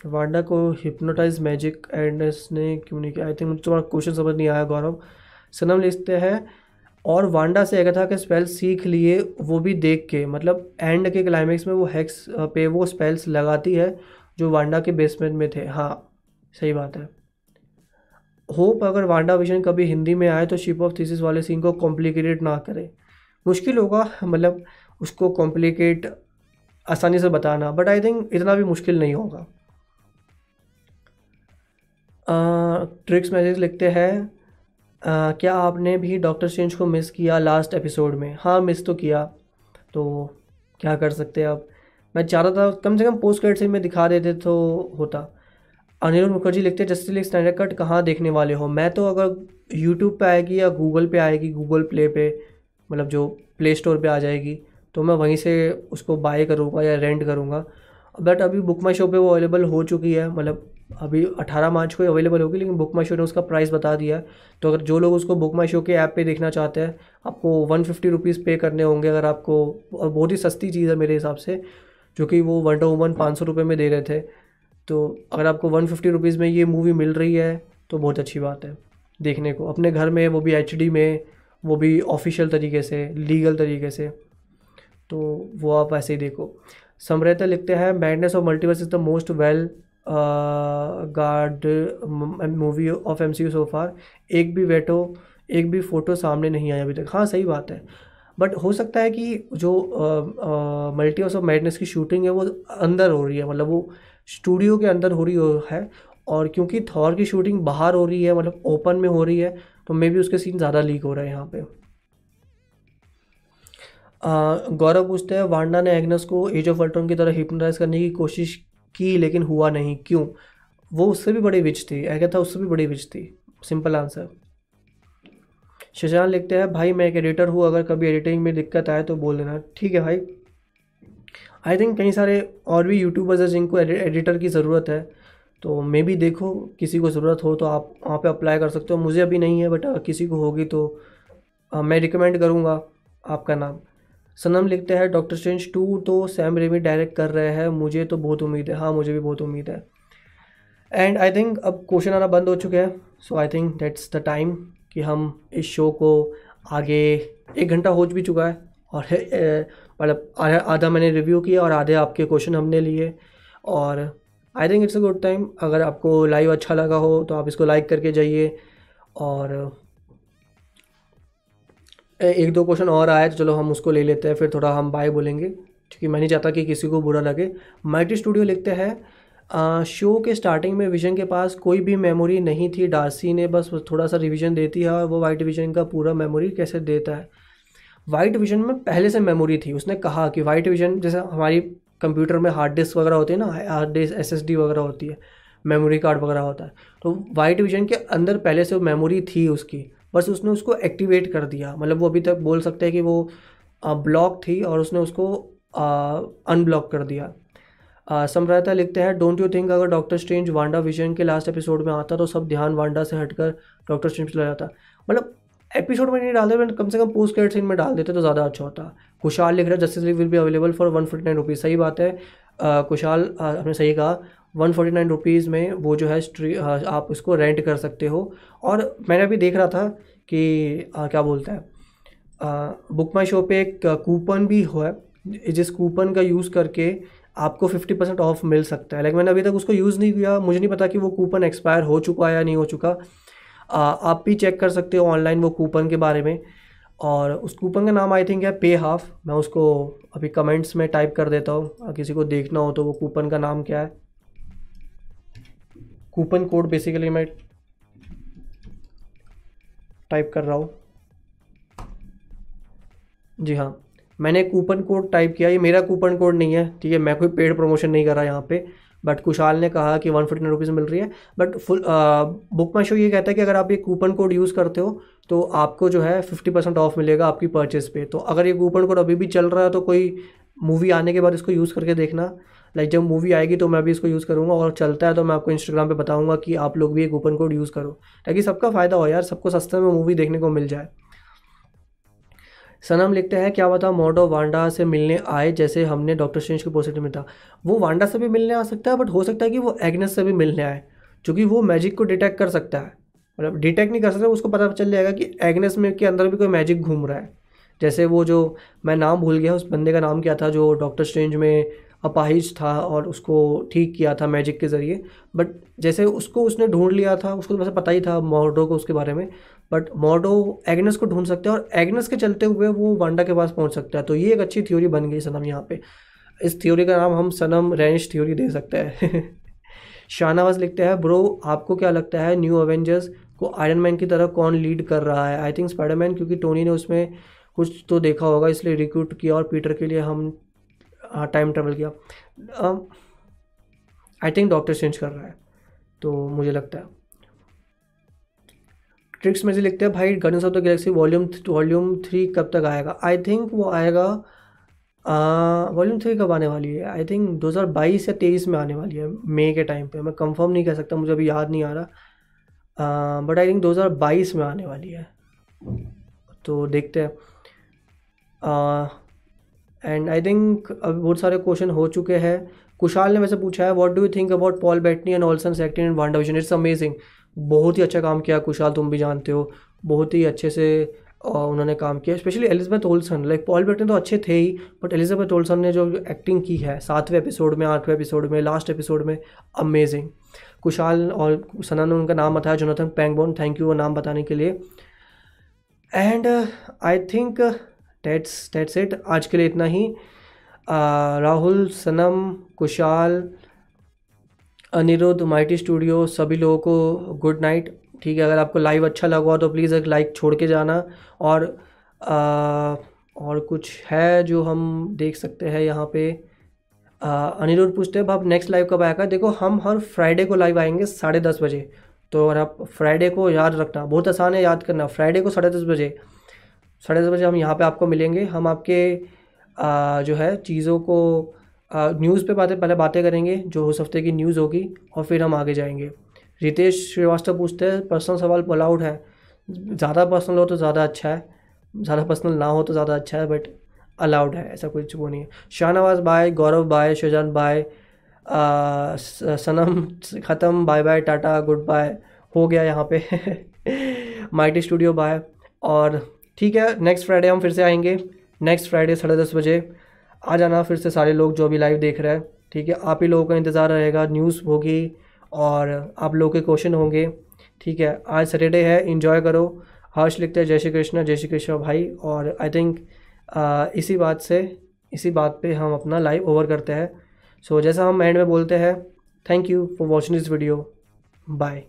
वांडा को हिप्नोटाइज मैजिक एग्नस ने क्यों नहीं किया? आई थिंक मुझे तुम्हारा क्वेश्चन समझ नहीं आया, गौरव। सनम लिखते हैं, और वांडा से एगथा के स्पेल सीख लिए वो भी देख के मतलब एंड के क्लाइमेक्स में वो हैक्स पे वो स्पेल्स लगाती है, जो वांडा के बेसमेंट में थे। हाँ सही बात है। होप अगर वांडा विजन कभी हिंदी में आए तो शिप ऑफ़ थीसिस वाले सीन को कॉम्प्लिकेटेड ना करे। मुश्किल होगा मतलब उसको कॉम्प्लिकेट आसानी से बताना बट आई थिंक इतना भी मुश्किल नहीं होगा। ट्रिक्स मैसेज लिखते हैं क्या आपने भी डॉक्टर चेंज को मिस किया लास्ट एपिसोड में? हाँ मिस तो किया। तो क्या कर सकते हैं अब? मैं चाहता था कम से कम पोस्ट क्रेडिट से मैं दिखा देते तो होता। अनिरुद्ध मुखर्जी लिखते जस्टिस लीग स्टैंडर्ड कट कहाँ देखने वाले हो? मैं तो अगर यूट्यूब पे आएगी या गूगल पे आएगी गूगल प्ले पे मतलब जो प्ले स्टोर पे आ जाएगी तो मैं वहीं से उसको बाय करूँगा या रेंट करूँगा। बट अभी बुक माई शो पर वो अवेलेबल हो चुकी है मतलब अभी 18 मार्च को अवेलेबल होगी, लेकिन बुक माई शो ने उसका प्राइस बता दिया है। तो अगर जो लोग उसको बुक माई शो के ऐप पे देखना चाहते हैं, आपको वन फिफ्टी रुपीज़ पे करने होंगे अगर आपको, और बहुत ही सस्ती चीज़ है मेरे हिसाब से, जो कि वो वन टू वन पाँच सौ रुपये में दे रहे थे। तो अगर आपको वन फिफ्टी रुपीज़ में ये मूवी मिल रही है तो बहुत अच्छी बात है देखने को। अपने घर में, वो भी एचडी में, वो भी ऑफिशियल तरीके से लीगल तरीके से। तो वो आप ऐसे ही देखो। समृता लिखते हैं Madness of Multiverse is the most well guard movie of M C so far एक भी वेटो एक भी फ़ोटो सामने नहीं आया अभी तक। हाँ सही बात है। बट हो सकता है कि जो मल्टीवर्स ऑफ़ मैडनेस की शूटिंग है, वो अंदर हो रही है। मतलब वो स्टूडियो के अंदर हो रही हो, है। और क्योंकि थॉर की शूटिंग बाहर हो रही है मतलब ओपन में हो रही है तो मे भी उसके सीन ज़्यादा लीक हो रहे हैं यहाँ पे। गौरव पूछते हैं वांडा ने एग्नस को एज ऑफ़ अल्ट्रॉन की तरह हिप्नोटाइज करने की कोशिश की लेकिन हुआ नहीं। क्यों? वो उससे भी बड़ी विच थी। एगा था उससे भी बड़ी विच थी। सिंपल आंसर शशान लिखते हैं भाई मैं एक एडिटर हूँ अगर कभी एडिटिंग में दिक्कत आए तो बोल देना। ठीक है भाई। आई थिंक कई सारे और भी यूट्यूबर्स हैं जिनको एडिटर की ज़रूरत है। तो मे भी देखो किसी को ज़रूरत हो तो आप वहाँ पे अप्लाई कर सकते हो। मुझे अभी नहीं है बट किसी को होगी तो आ, मैं रिकमेंड करूँगा आपका नाम। सनम लिखते हैं डॉक्टर स्ट्रेंज टू तो सैम रेमी डायरेक्ट कर रहे हैं, मुझे तो बहुत उम्मीद है। हाँ मुझे भी बहुत उम्मीद है। एंड आई थिंक अब क्वेश्चन आना बंद हो चुके हैं। So I think that's the time कि हम इस शो को आगे एक घंटा हो भी चुका है। और मतलब आधा मैंने रिव्यू किया और आधे आपके क्वेश्चन हमने लिए। और I think it's a good time अगर आपको लाइव अच्छा लगा हो तो आप इसको लाइक करके जाइए। और एक दो क्वेश्चन और आया तो चलो हम उसको ले लेते हैं, फिर थोड़ा हम बाय बोलेंगे। क्योंकि मैं नहीं चाहता कि किसी को बुरा लगे। माइटी स्टूडियो लिखते हैं शो के स्टार्टिंग में विजन के पास कोई भी मेमोरी नहीं थी। डार्सी ने बस थोड़ा सा रिविजन देती है और वो वाइट विजन का पूरा मेमोरी कैसे देता है? वाइट विजन में पहले से मेमोरी थी। उसने कहा कि वाइट विजन जैसे हमारी कंप्यूटर में हार्ड डिस्क वगैरह होती है ना हार्ड डिस्क एसएसडी वगैरह होती है मेमोरी कार्ड वगैरह होता है। तो वाइट विजन के अंदर पहले से मेमोरी थी उसकी। बस उसने उसको एक्टिवेट कर दिया। मतलब वो अभी तक बोल सकते हैं कि वो ब्लॉक थी और उसने उसको अनब्लॉक कर दिया। सम्राता लिखते हैं डोंट यू थिंक अगर डॉक्टर स्ट्रेंज वांडा विजन के लास्ट एपिसोड में आता तो सब ध्यान वांडा से हटकर डॉक्टर स्ट्रेंज चला जाता? मतलब एपिसोड में नहीं डालते मैंने कम से कम पोस्ट क्रेडिट सीन में डाल देते तो ज़्यादा अच्छा होता। कुशाल लिख रहा है Justice League will be available for one forty nine rupees सही बात है। कुशाल आपने सही कहा। वन फोर्टी नाइन रुपीज़ में वो जो है स्ट्री आप उसको रेंट कर सकते हो। और मैंने अभी देख रहा था कि आ, क्या बोलते हैं बुक माई शो पे एक कूपन भी है जिस कूपन का यूज़ करके आपको फिफ्टी परसेंट ऑफ़ मिल सकता है। लेकिन मैंने अभी तक उसको यूज़ नहीं किया मुझे नहीं पता कि वो कूपन एक्सपायर हो चुका है या नहीं हो चुका। आ, आप भी चेक कर सकते हो ऑनलाइन वो कूपन के बारे में। और उस कूपन का नाम आई थिंक है पे हाफ़ मैं उसको अभी कमेंट्स में टाइप कर देता हूँ। किसी को देखना हो तो वो कूपन का नाम क्या है? कूपन कोड बेसिकली मैं टाइप कर रहा हूँ। जी हाँ मैंने कूपन कोड टाइप किया, ये मेरा कूपन कोड नहीं है, ठीक है, मैं कोई पेड प्रमोशन नहीं कर रहा यहाँ पे बट कुशाल ने कहा कि वन नाइन रुपीज़ मिल रही है but full Book My Show ये कहता है कि अगर आप ये कूपन कोड यूज़ करते हो तो आपको जो है फिफ्टी परसेंट ऑफ़ मिलेगा आपकी परचेज़ पे। तो अगर ये कूपन कोड अभी भी चल रहा है तो कोई मूवी आने के बाद इसको यूज़ करके देखना। लाइक जब मूवी आएगी तो मैं भी इसको यूज़ करूँगा और चलता है तो मैं आपको इंस्टाग्राम पे बताऊँगा कि आप लोग भी एक कूपन कोड यूज़ करो। ताकि सबका फ़ायदा हो यार, सबको सस्ते में मूवी देखने को मिल जाए। सनम लिखते हैं, क्या बता मोडो वांडा से मिलने आए जैसे हमने डॉक्टर स्ट्रेंज के पॉजिटिव में था। वो वांडा से भी मिलने आ सकता है बट हो सकता है कि वो एग्नेस से भी मिलने आए, क्योंकि वो मैजिक को डिटेक्ट कर सकता है। मतलब डिटेक्ट नहीं कर सकता, उसको पता चल जाएगा कि एग्नेस में के अंदर भी कोई मैजिक घूम रहा है। जैसे वो जो, मैं नाम भूल गया, उस बंदे का नाम क्या था जो डॉक्टर स्ट्रेंज में अपाहिज था और उसको ठीक किया था मैजिक के ज़रिए। बट जैसे उसको उसने ढूंढ लिया था, उसको तो वैसे पता ही था मॉर्डो को उसके बारे में। बट मॉर्डो एग्नेस को ढूंढ सकते हैं और एग्नेस के चलते हुए वो वांडा के पास पहुँच सकता है। तो ये एक अच्छी थ्योरी बन गई सनम यहाँ पे। इस थ्योरी का नाम हम सनम रेंज थ्योरी दे सकते हैं। [laughs] शाहनवाज लिखते हैं ब्रो आपको क्या लगता है न्यू अवेंजर्स को आयरन मैन की तरह कौन लीड कर रहा है? आई थिंक स्पाइडरमैन क्योंकि टोनी ने उसमें कुछ तो देखा होगा, इसलिए रिक्रूट किया और पीटर के लिए हम टाइम ट्रेवल किया। आई थिंक डॉक्टर चेंज कर रहा है तो मुझे लगता है। ट्रिक्स में से लिखते हैं, भाई Guardians of the Galaxy volume volume three कब तक आएगा? आई थिंक वो आएगा वॉल्यूम थ्री कब आने वाली है? आई थिंक 2022 या 23 में आने वाली है मई के टाइम पे। मैं कंफर्म नहीं कह सकता, मुझे अभी याद नहीं आ रहा। बट आई थिंक 2022 में आने वाली है। तो देखते हैं। एंड आई थिंक अब बहुत सारे क्वेश्चन हो चुके हैं। कुशाल ने वैसे पूछा है what do you think about Paul Bettany and Olsen acting in Wanda Vision it's amazing बहुत ही अच्छा काम किया कुशाल, तुम भी जानते हो। बहुत ही अच्छे से उन्होंने काम किया specially Elizabeth Olsen like Paul Bettany तो अच्छे थे ही बट एलिजबेथ ओल्सन ने जो एक्टिंग की है, सातवें एपिसोड में, आठवें एपिसोड में लास्ट एपिसोड में अमेजिंग कुशाल और सना ने उनका नाम बताया जोनाथन पैंगबोन थैंक यू वो नाम बताने के लिए। And I think that's that's it आज के लिए इतना ही। राहुल सनम कुशाल अनिरुद्ध माइटी स्टूडियो सभी लोगों को गुड नाइट ठीक है अगर आपको लाइव अच्छा लगा तो प्लीज़ एक लाइक छोड़ के जाना। और आ, और कुछ है जो हम देख सकते हैं यहाँ पे। अनिरुद्ध पूछते हैं आप नेक्स्ट लाइव कब आएगा देखो हम हर फ्राइडे को लाइव आएँगे साढ़े दस बजे। तो अगर आप फ्राइडे को याद रखना बहुत आसान है याद करना फ्राइडे को साढ़े दस बजे। साढ़े दस बजे हम यहाँ पे आपको मिलेंगे। हम आपके आ, जो है चीज़ों को न्यूज़ पे बातें पहले बातें करेंगे जो उस हफ़्ते की न्यूज़ होगी और फिर हम आगे जाएँगे। रितेश श्रीवास्तव पूछते हैं पर्सनल सवाल अलाउड है। ज़्यादा पर्सनल हो तो ज़्यादा अच्छा है ज़्यादा पर्सनल ना हो तो ज़्यादा अच्छा है बट अलाउड है ऐसा कुछ वो नहीं है। Shahnawaz bye Gaurav bye Shujan bye Sanam ख़त्म bye bye Tata goodbye हो गया यहाँ पे। [laughs] माइटी स्टूडियो बाय और ठीक है नेक्स्ट फ्राइडे हम फिर से आएँगे। नेक्स्ट फ्राइडे साढ़े दस बजे। आ जाना फिर से सारे लोग जो अभी लाइव देख रहे हैं। ठीक है आप ही लोगों का इंतज़ार रहेगा न्यूज़ होगी और आप लोगों के क्वेश्चन होंगे। ठीक है आज सैटरडे है इन्जॉय करो। हर्ष लिखते हैं जय श्री कृष्ण जय श्री कृष्ण भाई। और आई थिंक इसी बात से इसी बात पे हम अपना लाइव ओवर करते हैं। सो so, जैसा हम एंड में बोलते हैं thank you for watching this video bye